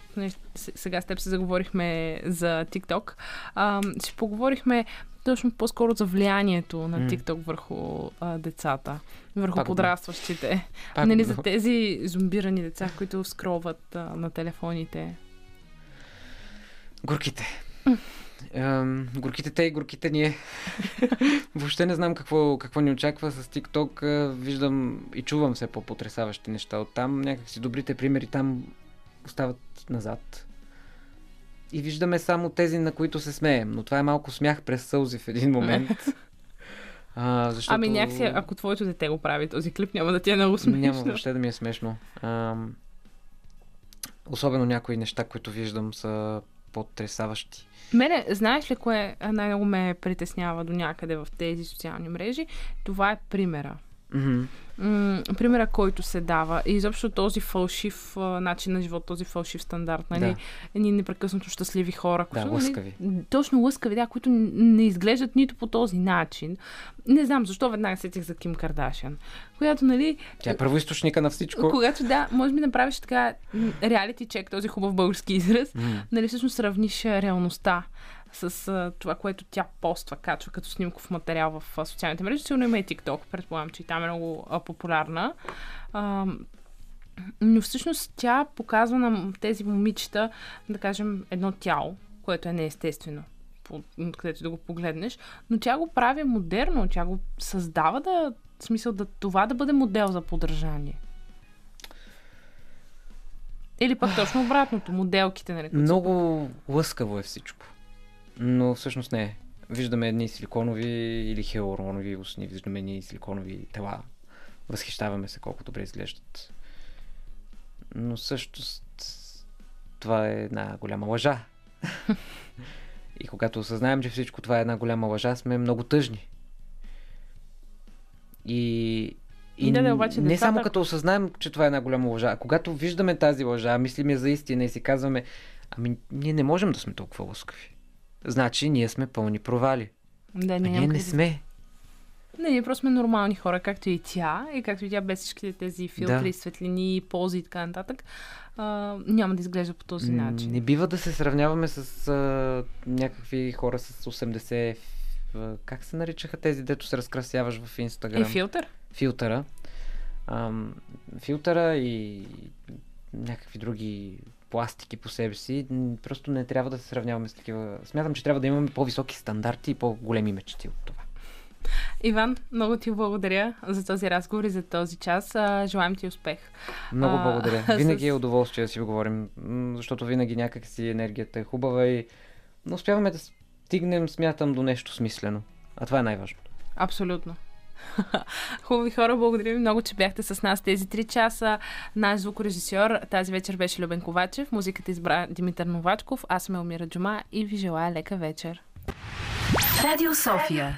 сега с теб се заговорихме за TikTok, а, си поговорихме точно по-скоро за влиянието на. TikTok върху а, децата, върху го- подрастващите. Пак нали, за тези зомбирани деца, които скролват а, на телефоните. Горките. Ем, горките те и горките ние. [LAUGHS] Въобще не знам какво, какво ни очаква с TikTok. Виждам и чувам все по-потрясаващи неща от там. Някакси добрите примери там остават назад. И виждаме само тези, на които се смеем. Но това е малко смях през сълзи в един момент. [LAUGHS] А, защото... Ами някакси, ако твоето дете го прави този клип, няма да ти е много смешно. Няма въобще да ми е смешно. Ам, особено някои неща, които виждам са потрясаващи. Мене, знаеш ли кое най-много ме притеснява до някъде в тези социални мрежи? Това е примера. М- примера, който се дава и изобщо този фалшив а, начин на живот, този фалшив стандарт, нали? Да. Едни непрекъснато щастливи хора, Да, които, лъскави. Нали, точно лъскави, да, които не изглеждат нито по този начин. Не знам защо веднага сетих за Ким Кардашиан, която, нали, Тя е първоисточника на всичко. когато да, може би направиш така реалити чек, този хубав български израз, М. нали, всъщност сравниш реалността с а, това, което тя поства, качва като снимков материал в а, социалните мрежи. Сигурно има и TikTok, предполагам, че и там е много а, популярна. А, но всъщност тя показва на тези момичета, да кажем, едно тяло, което е неестествено, по- където да го погледнеш, но тя го прави модерно, тя го създава да, в смисъл да това да бъде модел за поддържание. Или пък точно обратното, моделките, нали? Много лъскаво е всичко. Но всъщност не е. Виждаме едни силиконови или хиалуронови устни, виждаме едни силиконови тела. Възхищаваме се колко добре изглеждат. Но също това е една голяма лъжа. [LAUGHS] И когато осъзнаем, че всичко това е една голяма лъжа, сме много тъжни. И, и Да, да, обаче не децата- само като осъзнаем, че това е една голяма лъжа, а когато виждаме тази лъжа, мислим я за истина и си казваме, ами ние не можем да сме толкова лъскави. Значи ние сме пълни провали. Да, А не, ние няма не сме. Не, ние просто сме нормални хора, както и тя, и както и тя без всичките тези филтри, Да. светлини, пози и така нататък. А, няма да изглежда по този начин. Не бива да се сравняваме с а, някакви хора с 80... в- Как се наричаха тези, дето се разкрасяваш в Инстаграм? Е, филтър? филтъра. Ам, филтъра и някакви други пластики по себе си. Просто не трябва да се сравняваме с такива. Смятам, че трябва да имаме по-високи стандарти и по-големи мечти от това. Иван, много ти благодаря за този разговор и за този час. Желаем ти успех. Много благодаря. [LAUGHS] с- Винаги е удоволствие да си говорим, защото винаги някак си енергията е хубава и но успяваме да стигнем, смятам, до нещо смислено. А това е най-важното. Абсолютно. [LAUGHS] Хубави хора, благодаря ви много, че бяхте с нас тези 3 часа. Наш звукорежисьор тази вечер беше Любен Ковачев, музиката избра Димитър Новачков, аз съм Елмира Джума и ви желая лека вечер. Радио София.